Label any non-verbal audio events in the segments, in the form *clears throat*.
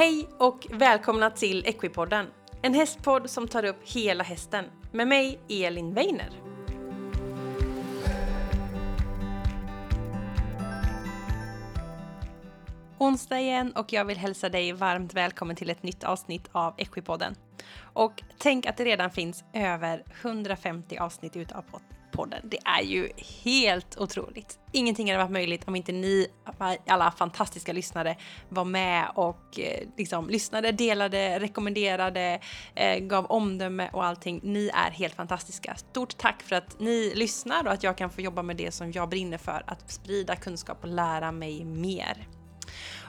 Hej och välkomna till Equipodden. En hästpodd som tar upp hela hästen. Med mig, Elin Weiner. Onsdag igen och jag vill hälsa dig varmt välkommen till ett nytt avsnitt av Equipodden. Och tänk att det redan finns över 150 avsnitt utav podden. Det är ju helt otroligt. Ingenting hade varit möjligt om inte ni, alla fantastiska lyssnare, var med och eh, liksom lyssnade, delade, rekommenderade, eh, gav omdöme och allting. Ni är helt fantastiska. Stort tack för att ni lyssnar och att jag kan få jobba med det som jag brinner för, att sprida kunskap och lära mig mer.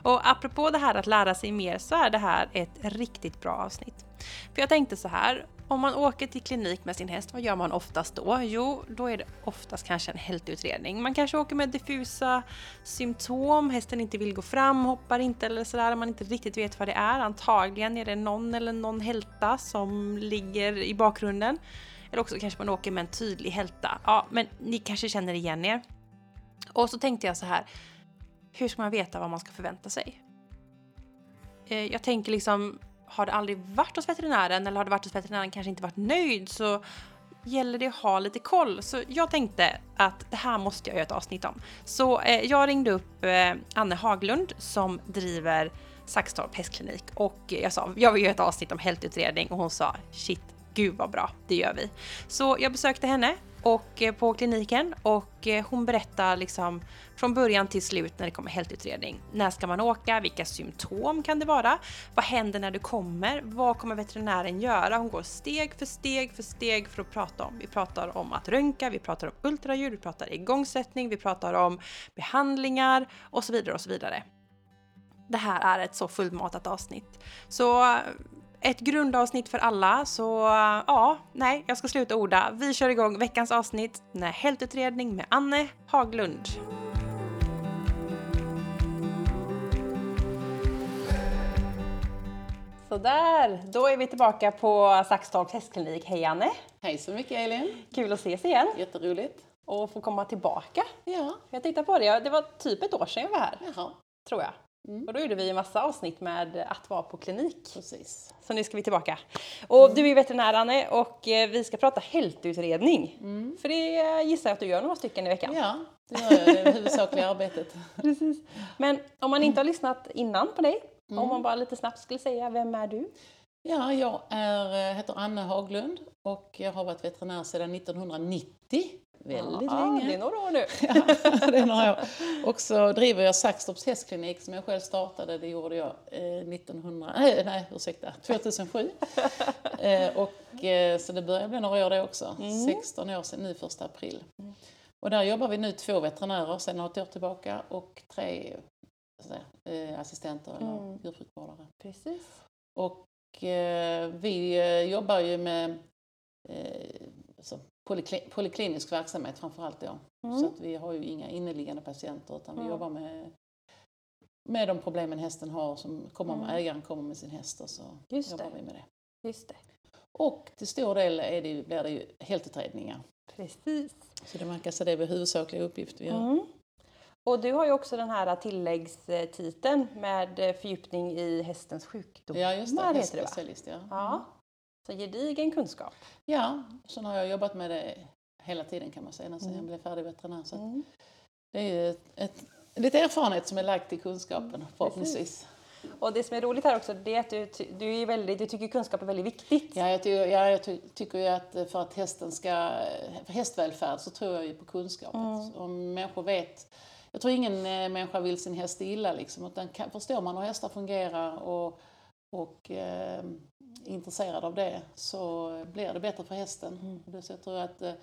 Och apropå det här att lära sig mer så är det här ett riktigt bra avsnitt. För jag tänkte så här, om man åker till klinik med sin häst, vad gör man oftast då? Jo, då är det oftast kanske en hältutredning. Man kanske åker med diffusa symptom, hästen inte vill gå fram, hoppar inte eller sådär, man inte riktigt vet vad det är. Antagligen är det någon eller någon hälta som ligger i bakgrunden. Eller också kanske man åker med en tydlig hälta. Ja, men ni kanske känner igen er. Och så tänkte jag så här, hur ska man veta vad man ska förvänta sig? Eh, jag tänker liksom, har det aldrig varit hos veterinären eller har det varit hos veterinären kanske inte varit nöjd så gäller det att ha lite koll. Så jag tänkte att det här måste jag göra ett avsnitt om. Så eh, jag ringde upp eh, Anne Haglund som driver Saxtorp hästklinik och jag sa jag vill göra ett avsnitt om hältutredning och hon sa shit, gud vad bra, det gör vi. Så jag besökte henne och eh, på kliniken och eh, hon berättar liksom från början till slut när det kommer hältutredning. När ska man åka? Vilka symptom kan det vara? Vad händer när du kommer? Vad kommer veterinären göra? Hon går steg för steg för steg för att prata om. Vi pratar om att röntga, vi pratar om ultraljud, vi pratar igångsättning, vi pratar om behandlingar och så vidare och så vidare. Det här är ett så fullmatat avsnitt. Så ett grundavsnitt för alla, så ja, nej, jag ska sluta orda. Vi kör igång veckans avsnitt med hältutredning med Anne Haglund. Sådär, då är vi tillbaka på Saxtorps hästklinik. Hej Anne! Hej så mycket Elin! Kul att ses igen! Jätteroligt! Och få komma tillbaka. Ja. Jag tittar på det, det var typ ett år sedan jag var här. Jaha. Tror jag. Mm. Och då gjorde vi en massa avsnitt med att vara på klinik. Precis. Så nu ska vi tillbaka. Och mm. du är veterinär Anne och eh, vi ska prata hältutredning. Mm. För det gissar jag att du gör några stycken i veckan. Ja, det gör jag. Det är det huvudsakliga arbetet. *laughs* Precis. Men om man inte har lyssnat innan på dig, om mm. man bara lite snabbt skulle säga, vem är du? Ja, jag är, eh, heter Anne Haglund och jag har varit veterinär sedan 1990 väldigt ja, länge. Det är några år nu. *laughs* ja, det är några år. Och så driver jag Saxtorps hästklinik som jag själv startade. Det gjorde jag eh, 1900, nej, nej ursäkta, *laughs* 2007. eh, och, eh, så det börjar bli några år det också. Mm. 16 år sedan nu, första april. Mm. Och där jobbar vi nu två veterinärer sedan något år tillbaka och tre säga, assistenter eller mm. djursjukvårdare. Precis. Och eh, vi eh, jobbar ju med eh, alltså, polyklinisk verksamhet framförallt då. Mm. Så att vi har ju inga inneliggande patienter utan vi mm. jobbar med, med de problemen hästen har som kommer mm. ägaren kommer med sin häst och så Just jobbar det. vi med det. Just det. Och till stor del är det, blir det ju heltutredningar. Precis. Så det man kan säga det är vår huvudsakliga uppgift vi gör. Mm. Och du har ju också den här tilläggstiteln med fördjupning i hästens sjukdomar. Ja, just det. Hästspecialist, ja. ja. Så gedigen kunskap. Ja, sen har jag jobbat med det hela tiden kan man säga, sen mm. jag blev färdig veterinär. Så mm. Det är ju ett, ett, lite erfarenhet som är lagd till kunskapen mm, förhoppningsvis. Och det som är roligt här också, det är att du, du, är väldigt, du tycker kunskap är väldigt viktigt. Ja, jag, tycker, ja, jag tycker ju att för att hästen ska, för hästvälfärd så tror jag ju på kunskap. Mm. Om människor vet, jag tror ingen eh, människa vill sin häst illa liksom, utan kan, förstår man hur hästar fungerar och, och eh, intresserad av det så blir det bättre för hästen. Mm. Jag tror att eh,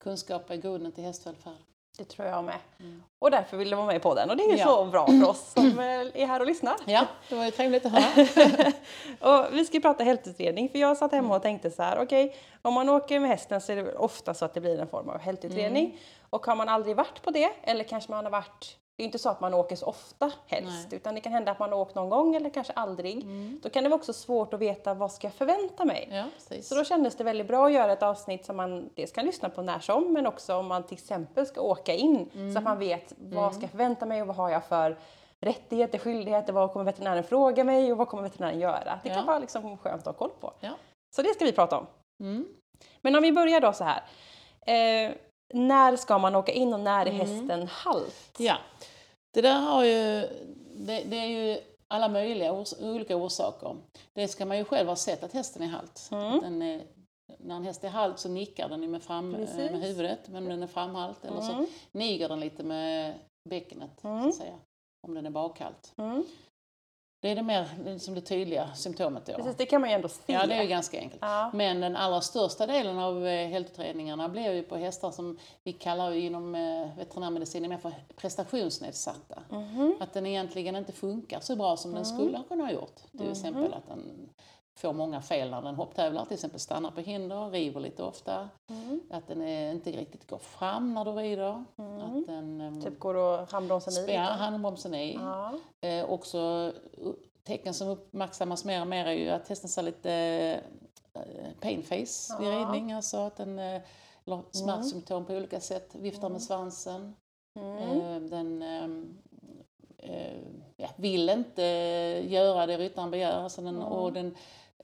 kunskap är grunden till hästvälfärd. Det tror jag med. Mm. Och därför vill du vara med på den och det är ju ja. så bra för oss *clears throat* som är här och lyssnar. Ja, det var ju trevligt att höra. *laughs* och vi ska prata hältutredning för jag satt hemma och tänkte så här, okej, okay, om man åker med hästen så är det ofta så att det blir en form av hältutredning. Mm. Och har man aldrig varit på det eller kanske man har varit det är inte så att man åker så ofta helst, Nej. utan det kan hända att man har åkt någon gång eller kanske aldrig. Mm. Då kan det vara också svårt att veta vad ska jag förvänta mig. Ja, så då kändes det väldigt bra att göra ett avsnitt som man dels kan lyssna på när som, men också om man till exempel ska åka in mm. så att man vet vad ska jag förvänta mig och vad har jag för rättigheter, skyldigheter, vad kommer veterinären fråga mig och vad kommer veterinären göra? Det kan Ja. vara liksom skönt att ha koll på. Ja. Så det ska vi prata om. Mm. Men om vi börjar då så här. Eh, när ska man åka in och när är Mm. hästen halt? Ja, det där har ju, det, det är ju alla möjliga ors olika orsaker. Det ska man ju själv ha sett att hästen är halt. Mm. Är, när en häst är halt så nickar den ju med, fram, eh, Precis. med huvudet, men den är framhalt. Eller så Mm. niger den lite med bäckenet, så Mm. att säga. Om den är bakhalt. Mm. Det är det mer liksom det tydliga symptomet då. Precis, det kan man ju ändå se. Ja, det är ju ganska enkelt. Ja. Men den allra största delen av eh, hälsoutredningarna blir ju på hästar som vi kallar inom eh, veterinärmedicinen mer för prestationsnedsatta. Mhm. Att den egentligen inte funkar så bra som den skulle ha kunnat ha gjort. Till exempel att den får många fel när den hopptävlar, till exempel stannar på hinder, river lite ofta. Mm. Att den eh, inte riktigt går fram när du rider. Mm. Att den ehm, Typ går och handbromsen i lite. handbromsen i. Ja. Eh, också tecken som uppmärksammas mer och mer är ju att hästen ser lite eh, pain face vid Ja. ridning, alltså att den eh, eller smärtsymptom på olika sätt, viftar med svansen. Mm. Eh, den ehm, eh, ja, vill inte göra det ryttaren begär alltså den, och, den,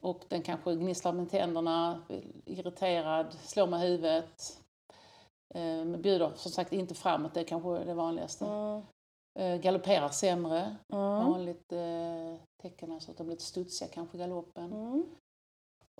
och den kanske gnisslar med tänderna, irriterad, slår med huvudet. Eh, bjuder som sagt inte framåt, det är kanske det vanligaste. Mm. Eh, galopperar sämre, Mm. vanligt eh, tecken, alltså att de blir lite studsiga kanske i galoppen. Mm.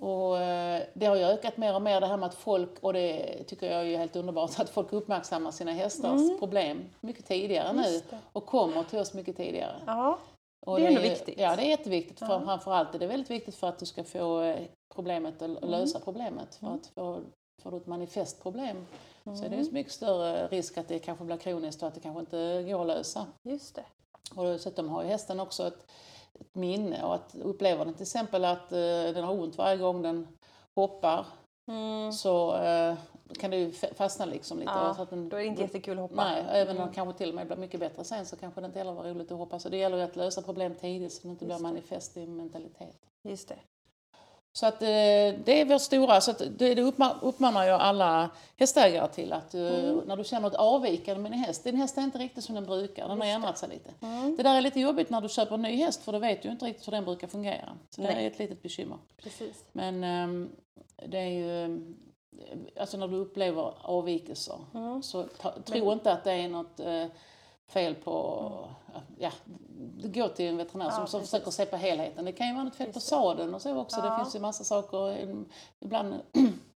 Och eh, det har ju ökat mer och mer det här med att folk, och det tycker jag är helt underbart, att folk uppmärksammar sina hästars Mm. problem mycket tidigare nu och kommer till oss mycket tidigare. Ja. Och Det är ändå ju- viktigt. Ja, det är jätteviktigt. För, Ja. Framförallt är det väldigt viktigt för att du ska få eh, problemet att att lösa problemet. För Mm. att få, får du ett manifestproblem så är det Mm. ju så mycket större risk att det kanske blir kroniskt och att det kanske inte går att lösa. Just det. Och dessutom har ju hästen också ett, ett minne och att upplever den till exempel att eh, den har ont varje gång den hoppar Mm. så eh, kan det ju fa- fastna liksom lite. Ja, så att den, Då är det inte jättekul att hoppa. Nej, även om Mm. det kanske till och med blir mycket bättre sen så kanske det inte heller var roligt att hoppa. Så det gäller ju att lösa problem tidigt så det inte blir det. manifest i mentalitet. Just det. Så att eh, det är vårt stora, så att det, det uppma- uppmanar jag alla hästägare till att eh, Mm. när du känner ett avvikande med din häst, din häst är inte riktigt som den brukar, den har det. ändrat sig lite. Mm. Det där är lite jobbigt när du köper en ny häst för då vet du ju inte riktigt hur den brukar fungera. Så det Nej. är ett litet bekymmer. Precis. Men ehm, det är ju, alltså när du upplever avvikelser Mm. så ta, tro inte att det är något eh, fel på, ja, gå till en veterinär som, Ja, som precis. försöker se på helheten. Det kan ju vara något fel på Just det. sadeln och så också. Ja. Det finns ju massa saker. Ibland,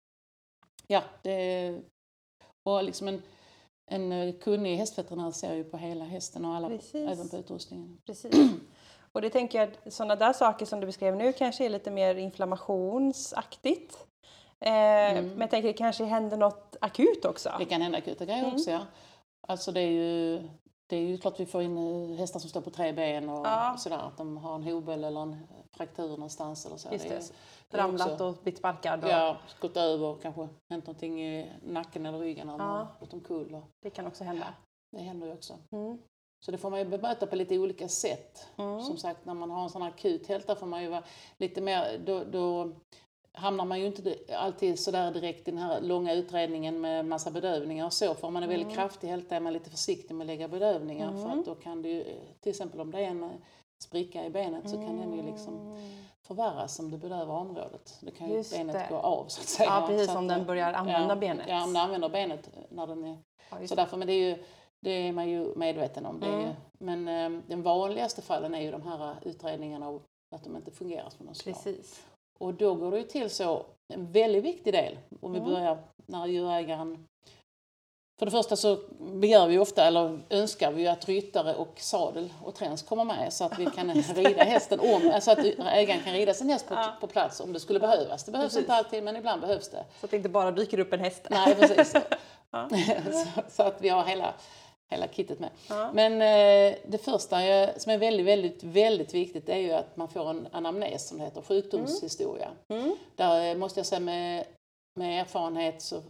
*clears throat* ja, det, och liksom en, en eh, kunnig hästveterinär ser ju på hela hästen och alla, Precis. även på utrustningen. *clears throat* Precis. Och det tänker jag, sådana där saker som du beskrev nu kanske är lite mer inflammationsaktigt. Eh, Mm. Men jag tänker det kanske händer något akut också. Det kan hända akuta grejer Mm. också, ja. Alltså det är ju, det är ju klart vi får in eh, hästar som står på tre ben och Ja. sådär, att de har en hobel eller en fraktur någonstans eller så. Just det. det Ramlat också- och blivit sparkad. Och Ja, gått över och kanske hänt någonting i nacken eller ryggen eller Ja. gått omkull. och Det kan också hända. Det händer ju också. Mm. Så det får man ju bemöta på lite olika sätt. Mm. Som sagt, när man har en sån här akut hälta får man ju vara lite mer, då, då hamnar man ju inte alltid sådär direkt i den här långa utredningen med massa bedövningar och så. För om man är väldigt kraftig hälta är man lite försiktig med att lägga bedövningar för Mm. att då kan det ju, till exempel om det är en eh, spricka i benet så kan den ju liksom Mm. förvärras om du bedövar området. Det kan ju Just benet det. gå av så att säga. Ja, precis, så om att, den eh, börjar använda ja, benet. Ja, om den använder benet när den är Ja, så det. därför, men det är, ju, det är man ju medveten om. Det Mm. ju, men eh, den vanligaste fallen är ju de här utredningarna av att de inte fungerar som de ska. Precis. Och då går det ju till så, en väldigt viktig del, om vi Mm. börjar när djurägaren för det första så begär vi ofta, eller önskar vi att ryttare och sadel och träns kommer med så att vi *laughs* kan rida hästen om, alltså att ägaren kan rida sin häst på, Ja. på plats om det skulle behövas. Det behövs Precis. inte alltid men ibland behövs det. Så att det inte bara dyker upp en häst. Nej precis. *laughs* Ja. *laughs* så, så att vi har hela, hela kittet med. Ja. Men eh, det första som är väldigt, väldigt, väldigt viktigt är ju att man får en anamnes som det heter, sjukdomshistoria. Mm. Där eh, måste jag säga med, med erfarenhet så,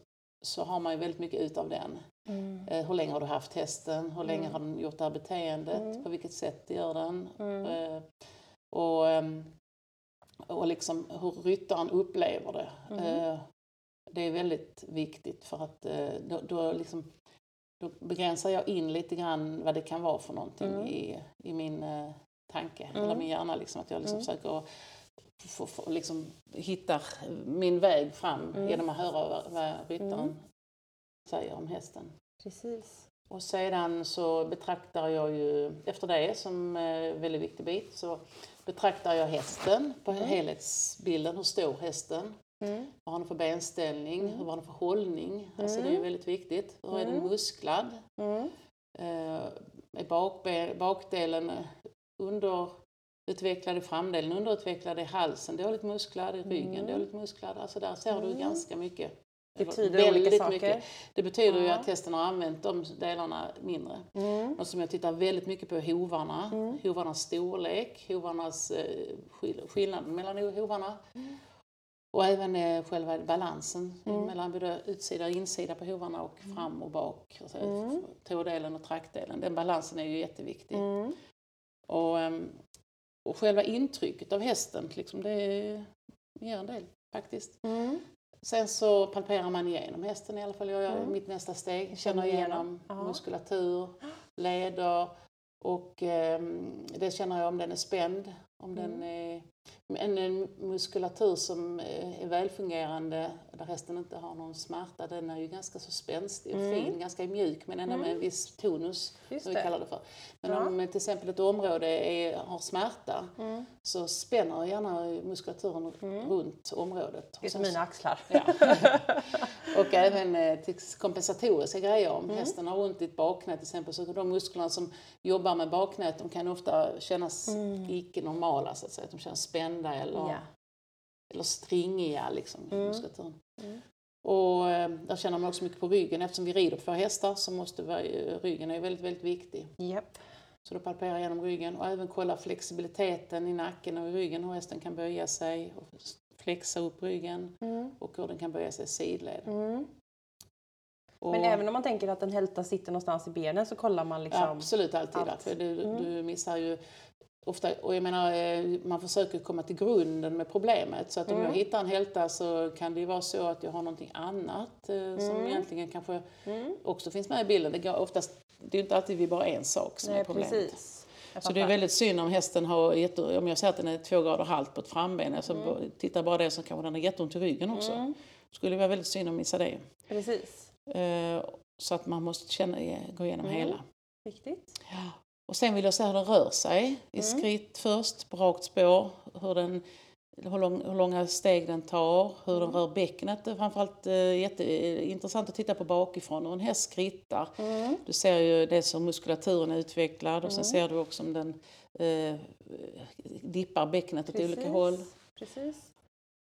så har man ju väldigt mycket ut av den. Mm. Eh, hur länge har du haft hästen? Hur länge Mm. har den gjort det här beteendet? Mm. På vilket sätt gör den? Mm. Eh, och, ehm, och liksom hur ryttaren upplever det. Mm. Eh, det är väldigt viktigt för att eh, då, då liksom då begränsar jag in lite grann vad det kan vara för någonting i, i min eh, tanke eller min hjärna. Liksom, att jag liksom försöker att få, få, liksom, hitta min väg fram genom att höra vad, vad ryttaren säger om hästen. Precis. Och sedan så betraktar jag ju, efter det som en väldigt viktig bit, så betraktar jag hästen på helhetsbilden. Hur står hästen? Mm. Vad har den för benställning? Hur har den för hållning? Alltså det är ju väldigt viktigt. Hur är den musklad? Mm. Eh, är bakbe- bakdelen underutvecklad i framdelen, underutvecklad i halsen, dåligt musklad, i ryggen, dåligt musklad. Alltså där ser du ganska mycket. Eller Betyder olika saker. Det betyder ju att hästen har använt de delarna mindre. Mm. Något som jag tittar väldigt mycket på är hovarna, hovarnas storlek, hovarnas eh, skill- skillnaden mellan hovarna. Och även eh, själva balansen mellan både utsida och insida på hovarna och fram och bak. Alltså, Tådelen och traktdelen. Den balansen är ju jätteviktig. Mm. Och, ehm, och själva intrycket av hästen, liksom, det ger en del faktiskt. Mm. Sen så palperar man igenom hästen i alla fall. Jag gör mitt nästa steg. Känner igenom. Ja. muskulatur, *gasps* leder och ehm, det känner jag om den är spänd. Om den är en, en muskulatur som eh, är välfungerande, där hästen inte har någon smärta, den är ju ganska så spänstig och fin, ganska mjuk men ändå med en viss tonus, Just som vi kallar det för. Men Ja. om till exempel ett område är, har smärta så spänner gärna muskulaturen runt området. Det är som mina axlar. Ja. *laughs* och även eh, till kompensatoriska grejer. Om Mm. hästen har ont i ett baknät till exempel så de musklerna som jobbar med baknät de kan ofta kännas icke normala så att säga. De känns spända eller, Mm. Ja. eller stringiga liksom, Mm. Mm. Och eh, där känner man också mycket på ryggen. Eftersom vi rider på hästar så måste vi, ryggen är väldigt, väldigt viktig. Japp. Så då palperar jag genom ryggen och även kolla flexibiliteten i nacken och i ryggen. Hur hästen kan böja sig och flexa upp ryggen Mm. och hur den kan böja sig i sidled. Mm. Och Men även om man tänker att en hälta sitter någonstans i benen så kollar man liksom... Absolut alltid. allt. va? För du, Mm. du missar ju ofta, och jag menar, eh, man försöker komma till grunden med problemet. Så att om Mm. jag hittar en hälta så kan det ju vara så att jag har någonting annat eh, som Mm. egentligen kanske Mm. också finns med i bilden. Det, går oftast, det är ju inte alltid vid bara en sak som är Nej, problemet. precis. Så det är väldigt synd om hästen har, jätte, om jag säger att den är två grader halt på ett framben, alltså Mm. tittar bara det så kanske den har jätteont i ryggen också. Mm. Skulle vara väldigt synd att missa det. Precis. Eh, Så att man måste känna, gå igenom Mm. hela. Viktigt. Ja. Och sen vill jag se hur den rör sig. I Mm. skritt först, på rakt spår. Hur, den, hur, lång, hur långa steg den tar, hur Mm. den rör bäcknet. Det är framförallt eh, jätteintressant att titta på bakifrån hur en häst skrittar. Mm. Du ser ju det som muskulaturen är utvecklad och sen Mm. ser du också om den eh, dippar bäcknet åt olika håll. Precis.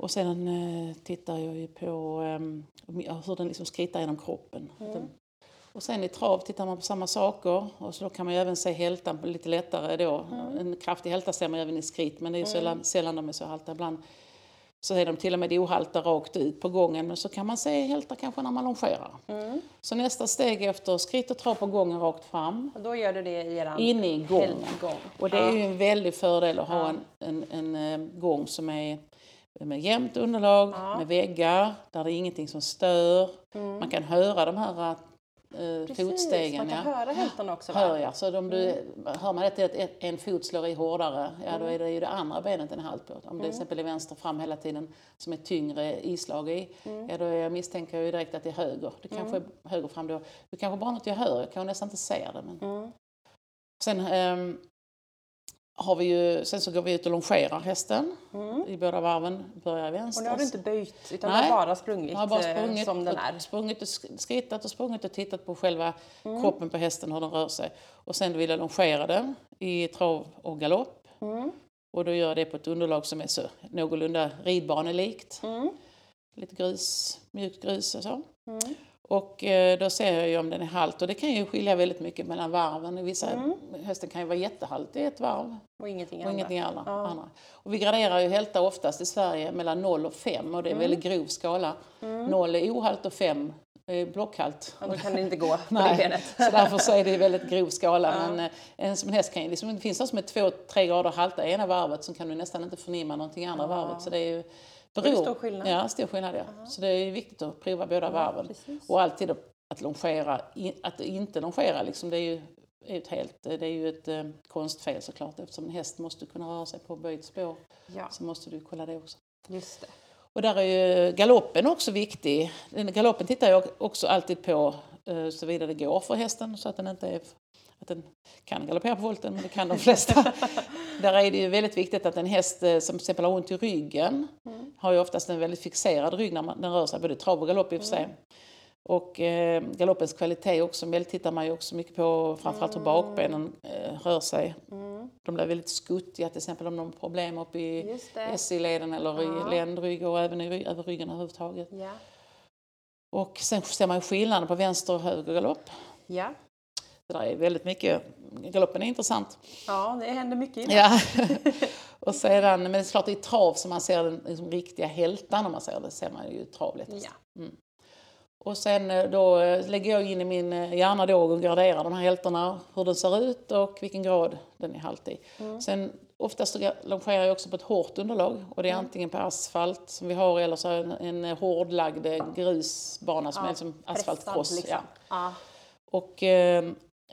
Och sen eh, tittar jag ju på eh, hur den liksom skrittar genom kroppen. Mm. Den, och sen i trav tittar man på samma saker och så kan man ju även se hältan lite lättare då. Mm. En kraftig hälta ser man även i skrit men det är ju sällan, sällan de är så halta. Ibland så är de till och med ohalta rakt ut på gången men så kan man se hälta kanske när man longerar. Mm. Så nästa steg efter skritt och trav på gången rakt fram, Och då gör du det i eran inne i gången. helggång. Och det är ju en väldig fördel att ha en, en, en eh, gång som är med jämnt underlag, Ja. med väggar, där det är ingenting som stör. Mm. Man kan höra de här eh, Precis, fotstegen. man kan ja. höra hältan också va? Hör jag. Så om du, Mm. hör man att ett- en fot slår i hårdare, ja då är det ju det andra benet är halt på. Om det Mm. till exempel är vänster fram hela tiden som är tyngre islag i, Mm. ja då är jag misstänker jag ju direkt att det är höger. Det kanske är höger fram då. Det kanske bara något jag hör, jag kan nästan inte se det. Men... Mm. Sen, ehm, har vi ju, sen så går vi ut och longerar hästen Mm. i båda varven, börjar vänster. Och nu har du inte böjt utan Nej. du har bara sprungit, har bara sprungit, som den är. sprungit och sk- skrittat och sprungit och tittat på själva Mm. kroppen på hästen, hur den rör sig. Och sen vill jag longera den i trav och galopp. Mm. Och då gör jag det på ett underlag som är så någorlunda ridbanelikt. Mm. Lite grus, mjukt grus och så. Mm. Och eh, då ser jag ju om den är halt och det kan ju skilja väldigt mycket mellan varven. Vissa, Mm. Hästen kan ju vara jättehalt i ett varv Och ingenting och ingenting annat. Ja. andra. Och vi graderar ju hälta oftast i Sverige mellan 0 och 5 och det är en väldigt grov skala. Mm. 0 är ohalt och 5 är blockhalt. Ja, då kan det inte gå *laughs* på det benet. Så därför så är det väldigt grov skala. *laughs* Ja. Men eh, en som en häst kan ju liksom, det finns de som är 2-3 grader halta i ena varvet som kan du nästan inte förnimma någonting i andra Ja. varvet. Så det är ju Det är stor skillnad. Ja, stor skillnad ja. Så det är viktigt att prova båda varven. Precis. Och alltid att longera, att inte longera liksom, det är ju ett helt, det är ju ett eh, konstfel såklart eftersom en häst måste kunna röra sig på böjt spår Ja, så måste du kolla det också. just det. Och där är ju galoppen också viktig. Galoppen tittar jag också alltid på eh, såvida det går för hästen så att den inte är, att den kan galoppera på volten, men det kan de flesta. *laughs* där är det ju väldigt viktigt att en häst eh, som till exempel har ont i ryggen har ju oftast en väldigt fixerad rygg när man, den rör sig, både trav och galopp i och för sig. Och eh, galoppens kvalitet också, tittar man ju också mycket på framförallt hur bakbenen eh, rör sig. De blir väldigt skuttiga till exempel om de har problem uppe i. SI-leden eller Ja. i ländrygg och även i, över ryggen överhuvudtaget. Ja. Och sen ser man ju skillnaden på vänster och höger galopp. Ja. Det där är väldigt mycket, galoppen är intressant. ja, det händer mycket i. Ja. *laughs* och sedan, men det är klart i trav som man ser den liksom, riktiga hältan om man säger det, ser man ju trav lättast. Ja. Och sen eh, då eh, lägger jag in i min eh, hjärna då och graderar de här hältarna, hur den ser ut och vilken grad den är halt i. Sen oftast longerar jag också på ett hårt underlag och det är antingen på asfalt som vi har eller så en, en hårdlagd grusbana som Ja, är som asfaltkross. liksom. Ja. Ja. Och eh,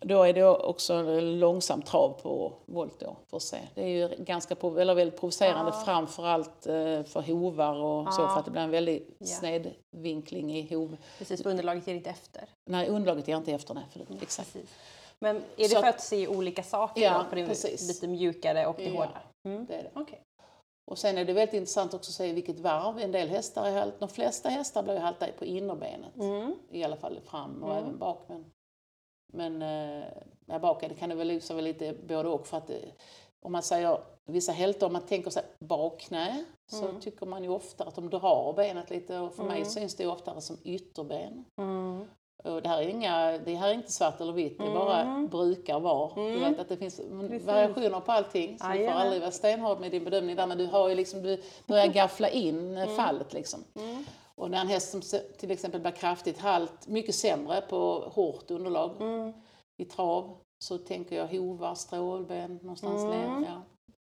då är det också en långsam trav på volt då, för se. Det är ju ganska, eller väldigt provocerande Ja. framförallt eh, för hovar och så Ja. för att det blir en väldig Ja. snedvinkling i hov. Precis, för underlaget ger inte efter. Nej, underlaget ger inte efter det. För det exakt. Precis. Men är det Så för att- att se olika saker Ja? På det precis. lite mjukare och det Ja. hårdare? Mm. Det är det. Okej. Och sen är det väldigt intressant också att se vilket varv. En del hästar är halt, de flesta hästar blir halta på innerbenet. Mm. I alla fall fram och Mm. även bak. Men, men eh, ja, bak är det kan det väl väl lite både och. För att eh, om man säger vissa hältor, om man tänker sig bakknä så Mm. tycker man ju ofta att de drar benet lite och för mig Mm. syns det oftare som ytterben. Mm. Och det här är, inga, det här är inte svart eller vitt, det bara Mm. brukar vara. Du Mm. vet att det finns Precis. variationer på allting. Så du får Jajamän. aldrig vara stenhård med din bedömning där, men du har ju liksom, du börjar gaffla in fallet liksom. Och när en häst som till exempel blir kraftigt halt, mycket sämre på hårt underlag Mm. i trav, så tänker jag hovar, strålben, någonstans Mm. ner. Ja.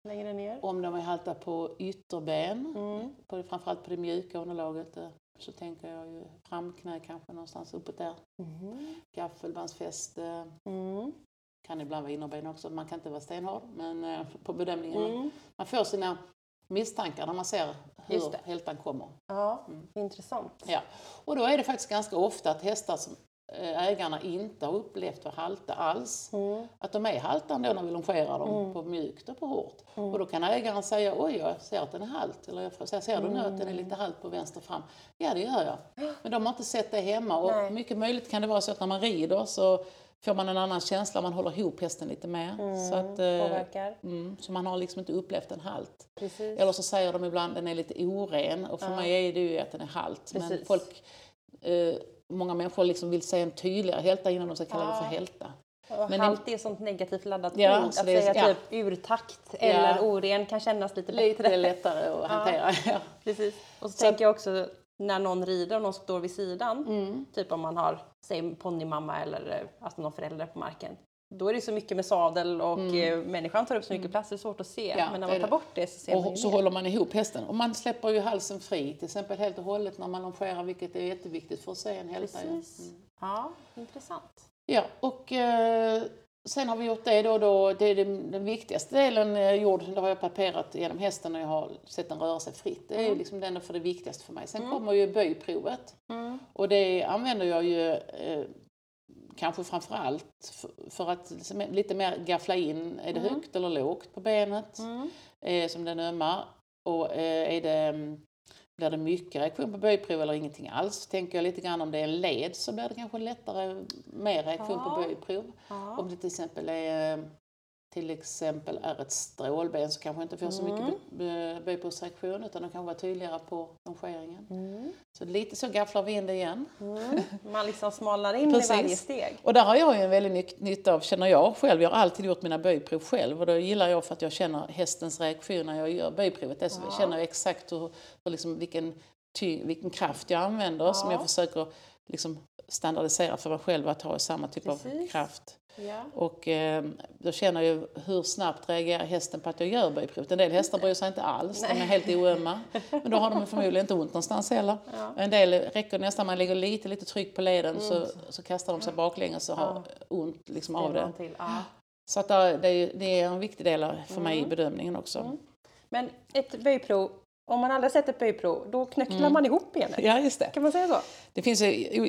Längre ner. Om de är halta på ytterben, Mm. på, framförallt på det mjuka underlaget, eh, så tänker jag ju framknä kanske någonstans uppåt där. Mm. Gaffelbandsfäste, Mm. kan ibland vara innerben också, man kan inte vara stenhård men eh, på bedömningen. Mm. Man får sina misstankar när man ser hur hältan kommer. Ja, Mm. intressant. Ja. Och då är det faktiskt ganska ofta att hästar som eh, ägarna inte har upplevt för halta alls, Mm. att de är halta ändå när vi longerar dem Mm. på mjukt och på hårt. Mm. Och då kan ägaren säga oj jag ser att den är halt, eller jag säga ser du nu att den är Mm. lite halt på vänster fram? Ja det gör jag. *gasps* Men de har inte sett det hemma och Nej. mycket möjligt kan det vara så att när man rider så får man en annan känsla, man håller ihop hästen lite mer. Så, att, eh, Påverkar. mm, så man har liksom inte upplevt en halt. Precis. Eller så säger de ibland att den är lite oren och för Ja. mig är det ju att den är halt. Men Precis. folk, eh, många människor liksom vill säga en tydligare hälta innan de ska kalla det Ja. för hälta. Och Men halt är ett sånt negativt laddat Ja, ord. så Att det säga ja. typ urtakt eller oren kan kännas lite Lite bättre. lättare att *laughs* hantera. Ja. Precis. Och så, Så tänker jag också när någon rider och någon står vid sidan, Mm. typ om man har, säg ponnymamma eller eh, alltså någon förälder på marken. Då är det så mycket med sadel och eh, människan tar upp så mycket plats, det är svårt att se. Mm. Ja, Men när man tar bort det så ser man ju Och så mer. håller man ihop hästen. Och man släpper ju halsen fri, till exempel helt och hållet när man longerar, vilket är jätteviktigt för att se en hälta. Precis. Mm. Ja, intressant. Ja, och eh, sen har vi gjort det då, då det är den, viktigaste delen eh, gjord, det har jag palperat genom hästen när jag har sett den röra sig fritt. Det är Mm. liksom den för det viktigaste för mig. Sen Mm. kommer ju böjprovet Mm. och det använder jag ju eh, kanske framför allt för, för att liksom lite mer gaffla in, är det Mm. högt eller lågt på benet Mm. eh, som den ömmar och eh, är det mm, blir det mycket reaktion på böjprov eller ingenting alls? Tänker jag lite grann om det är en led så blir det kanske lättare, mer reaktion Ja. på böjprov. Ja. Om det till exempel är till exempel är ett strålben så kanske inte får så mycket Mm. böjprovsreaktion utan de kan vara tydligare på longeringen. Mm. Så lite så gafflar vi in det igen. Mm. Man liksom smalnar in i varje steg. Och där har jag ju en väldigt ny- nytta av, känner jag själv. Jag har alltid gjort mina böjprov själv och då gillar jag för att jag känner hästens reaktion när jag gör böjprovet. Dessutom Ja. känner jag exakt hur, hur liksom, vilken ty- vilken kraft jag använder som Ja. jag försöker liksom standardisera för mig själv att ha samma typ av Precis. kraft. Ja. Och eh, då känner jag ju hur snabbt reagerar hästen på att jag gör böjprovet. En del hästar bryr sig inte alls, de är helt oömma. Men då har de förmodligen inte ont någonstans heller. Ja. En del räcker nästan, man lägger lite, lite tryck på leden så, så kastar de sig baklänges och har Mm. Ja. ont liksom av det. Ja. Så att det, är, det är en viktig del för mig i Mm. bedömningen också. Mm. Men ett böjprov, om man aldrig sett ett böjprov, då knöcklar Mm. man ihop benet. Ja, just det. Kan man säga så? det finns,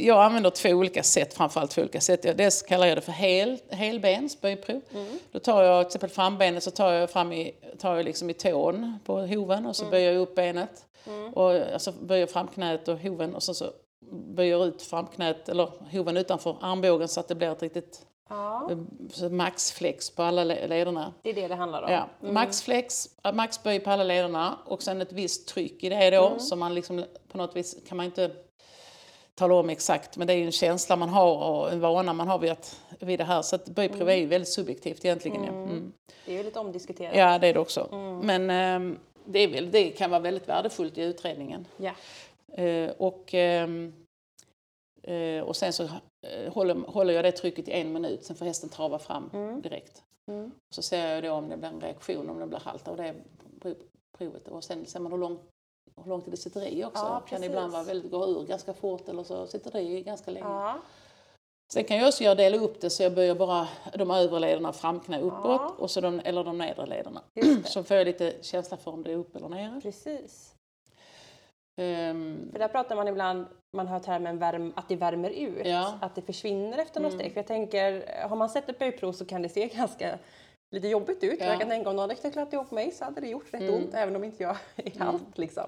jag använder två olika sätt, framförallt två olika sätt. Jag- Dels kallar jag det för hel, helbens böjprov. Mm. Då tar jag till exempel frambenet så tar jag fram i, tar jag liksom i tån på hoven och så böjer jag upp benet. Och alltså böjer framknät och hoven och så, så böjer jag ut framknät eller hoven utanför armbågen så att det blir ett riktigt Ja, eh, maxflex på alla le- lederna. det är det det handlar om. Ja, maxflex, äh, maxböj på alla lederna och sen ett visst tryck i det då Mm. så man liksom på något vis kan man inte tala om exakt men det är ju en känsla man har och en vana man har vid, att, vid det här så att böjprov är ju väldigt subjektivt egentligen. Ja. Mm. Det är ju lite omdiskuterat. ja, det är det också. Mm. Men ehm, det, är väl, det kan vara väldigt värdefullt i utredningen. Ja. Eh, och, eh, och sen så eh, håller, håller jag det trycket i en minut, sen får hästen trava fram Mm. direkt. Mm. Så ser jag då om det blir en reaktion, om det blir halt av det prov- provet. Och sen ser man hur långt, hur långt det sitter i också. Ja, kan ibland vara väldigt, gå ur ganska fort eller så sitter det i ganska länge. Ja. Sen kan jag också göra, dela upp det så jag böjer bara de övre lederna framknä uppåt Ja. och så de, eller de nedre lederna. *clears throat* Så får jag lite känsla för om det är upp eller nere. Precis. Ehm, För där pratar man ibland, man hör termen värm, att det värmer ut, Ja. att det försvinner efter något Mm. steg. För jag tänker, har man sett ett böjprov så kan det se *laughs* ganska lite jobbigt ut. Ja. Jag kan tänka om någon hade knucklat ihop mig så hade det gjort rätt Mm. ont även om inte jag *laughs* är Mm. halt. Liksom.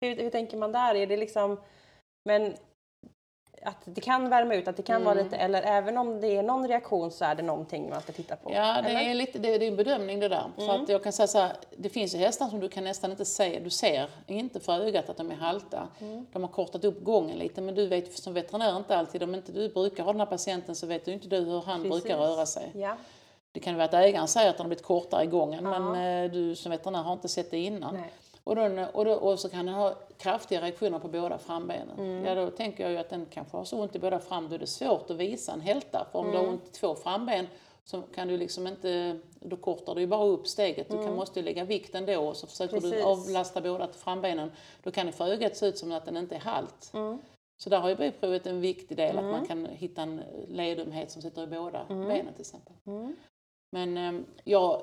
Hur, hur tänker man där? Är det liksom, men att det kan värma ut, att det kan vara Mm. lite, eller även om det är någon reaktion så är det någonting man ska titta på? Ja, det eller? är, lite, det, är en bedömning det där. För Mm. att jag kan säga så här, det finns ju hästar som du kan nästan inte se, du ser inte för ögat att de är halta. Mm. De har kortat upp gången lite, men du vet som veterinär inte alltid, om inte du brukar ha den här patienten så vet du inte du hur han Precis. brukar röra sig. Ja. Det kan vara att ägaren säger att den har blivit kortare i gången, Ja. men eh, du som veterinär har inte sett det innan. Nej. Och, då, och, då, och så kan den ha kraftiga reaktioner på båda frambenen. Mm. Ja, då tänker jag ju att den kanske har så ont i båda fram, då är det svårt att visa en hälta. För om du har Mm. ont i två framben så kan du liksom inte, då kortar du ju bara upp steget. Du kan, Mm. måste ju lägga vikten då och så försöker du Precis. avlasta båda frambenen. Då kan det för ögat se ut som att den inte är halt. Mm. Så där har ju böjprovet en viktig del, Mm. att man kan hitta en ledömhet som sitter i båda Mm. benen till exempel. Mm. Men eh, jag, eh,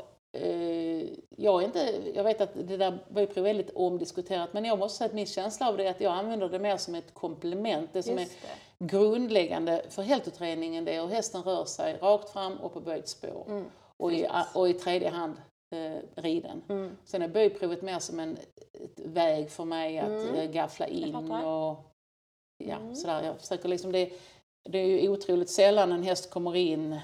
jag, är inte, jag vet att det där är väldigt omdiskuterat men jag måste säga att min känsla av det är att jag använder det mer som ett komplement. Det som Just är det. grundläggande för hältutredningen det är hur hästen rör sig rakt fram och på böjt spår. Mm. Och, i, och i tredje hand eh, riden. Mm. Sen är böjprovet mer som en väg för mig att Mm. eh, gaffla in och ja, Mm. sådär. Jag försöker liksom det, det är ju otroligt sällan en häst kommer in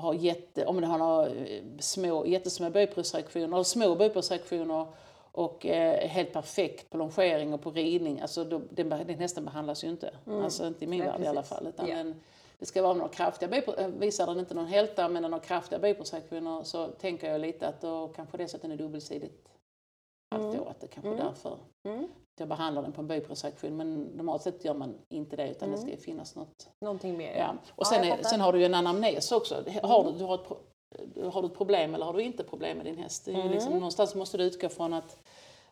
och har jätte, om har några eh, små, jättesmå böjprovsreaktioner, eller små böjprovsreaktioner och eh, helt perfekt på longering och på ridning. Alltså då, den, den hästen behandlas ju inte. Mm. Alltså inte i min värld i alla fall. Utan Ja. den, det ska vara några kraftiga eh, visar den inte någon hälta men den har kraftiga böjprovsreaktioner så tänker jag lite att då kanske det är så att den är dubbelsidigt Mm. att det kanske Mm. därför Mm. Jag behandlar den på en böjprovsreaktion men normalt sett gör man inte det utan det ska finnas något. Någonting mer. Ja. Och Ja, sen, jag är. Mm. sen har du ju en anamnes också. Har du, du har ett, har du ett problem eller har du inte problem med din häst? Det är Mm. liksom, någonstans måste du utgå från att,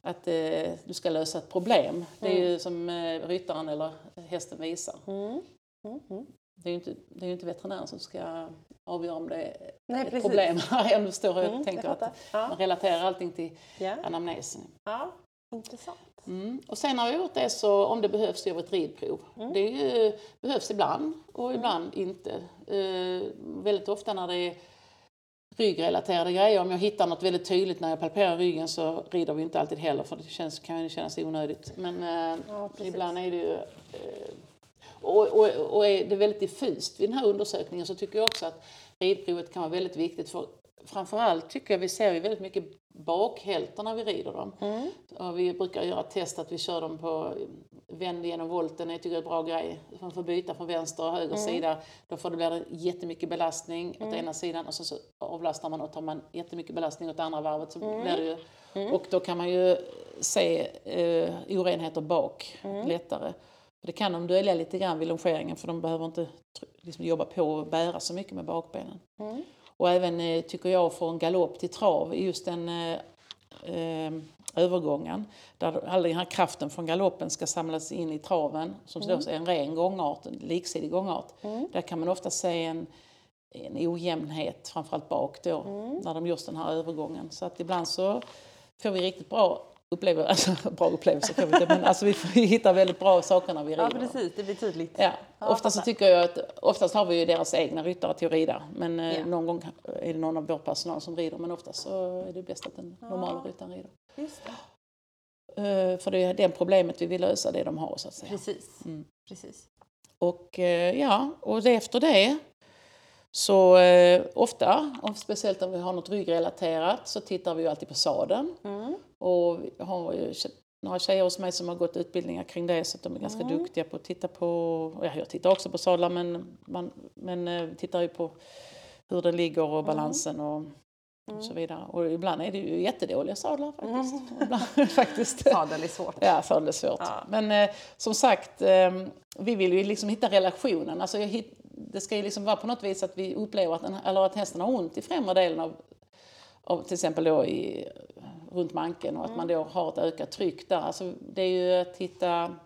att eh, du ska lösa ett problem. Det är Mm. ju som eh, ryttaren eller hästen visar. Mm. Mm. Mm. Det är ju inte, det är inte veterinären som ska avgöra om det är Nej, ett precis. problem. *laughs* Om du står och Mm, tänker jag att. Ja. man relaterar allting till Ja. anamnesen. ja, intressant. Mm. Och sen har jag gjort det så om det behövs gör vi ett ridprov. Mm. Det ju, behövs ibland och ibland inte. Eh, väldigt ofta när det är ryggrelaterade grejer, om jag hittar något väldigt tydligt när jag palperar ryggen så rider vi inte alltid heller för det känns, kan ju kännas onödigt. Men eh, Ja, ibland är det ju... Eh, och, och, och är det väldigt diffust vid den här undersökningen så tycker jag också att ridprovet kan vara väldigt viktigt för framförallt tycker jag vi ser ju väldigt mycket bakhältar när vi rider dem. Mm. Och vi brukar göra ett test att vi kör dem på vänd genom volten. Jag tycker det är en bra grej. Man får byta från vänster och höger sida. Då får det bli jättemycket belastning åt ena sidan och så, så avlastar man och tar man jättemycket belastning åt andra varvet så blir det ju, Och då kan man ju se eh, orenheter bak lättare. Det kan de dölja lite grann vid longeringen för de behöver inte liksom, jobba på och bära så mycket med bakbenen. Mm. Och även eh, tycker jag från galopp till trav, just den eh, eh, övergången där all den här kraften från galoppen ska samlas in i traven som då är en ren gångart, en liksidig gångart. Där kan man ofta se en, en ojämnhet, framförallt bak då, när de just den här övergången. Så att ibland så får vi riktigt bra upplevelser, *laughs* alltså, bra upplevelser får vi inte, men alltså vi får hitta väldigt bra saker när vi rider. Ja, precis. Det blir tydligt. Ja, Ja, oftast så tycker jag att oftast har vi ju deras egna ryttare till att rida. Men eh, Ja. någon gång är det någon av vår personal som rider. Men oftast så är det bäst att den normala ryttaren rider. Just det. Eh, för det är det problemet vi vill lösa, det de har så att säga. Precis. Mm. Precis. Och eh, ja, och efter det så eh, ofta, och speciellt om vi har något ryggrelaterat, så tittar vi ju alltid på sadeln. Mm. Och jag har ju några tjejer hos mig som har gått utbildningar kring det så att de är ganska Mm. duktiga på att titta på, ja, jag tittar också på sadlar men, man, men eh, tittar ju på hur den ligger och balansen och, och så vidare. Och ibland är det ju jättedåliga sadlar faktiskt. Ibland, *laughs* faktiskt. Sadel är svårt. Ja, sadel är svårt. Ja. Men eh, som sagt, eh, vi vill ju liksom hitta relationen. Alltså, hit, det ska ju liksom vara på något vis att vi upplever att, den, eller att hästen har ont i främre delen av, av till exempel då i, runt manken och att man då har ett ökat tryck där. Alltså, det är ju att hitta,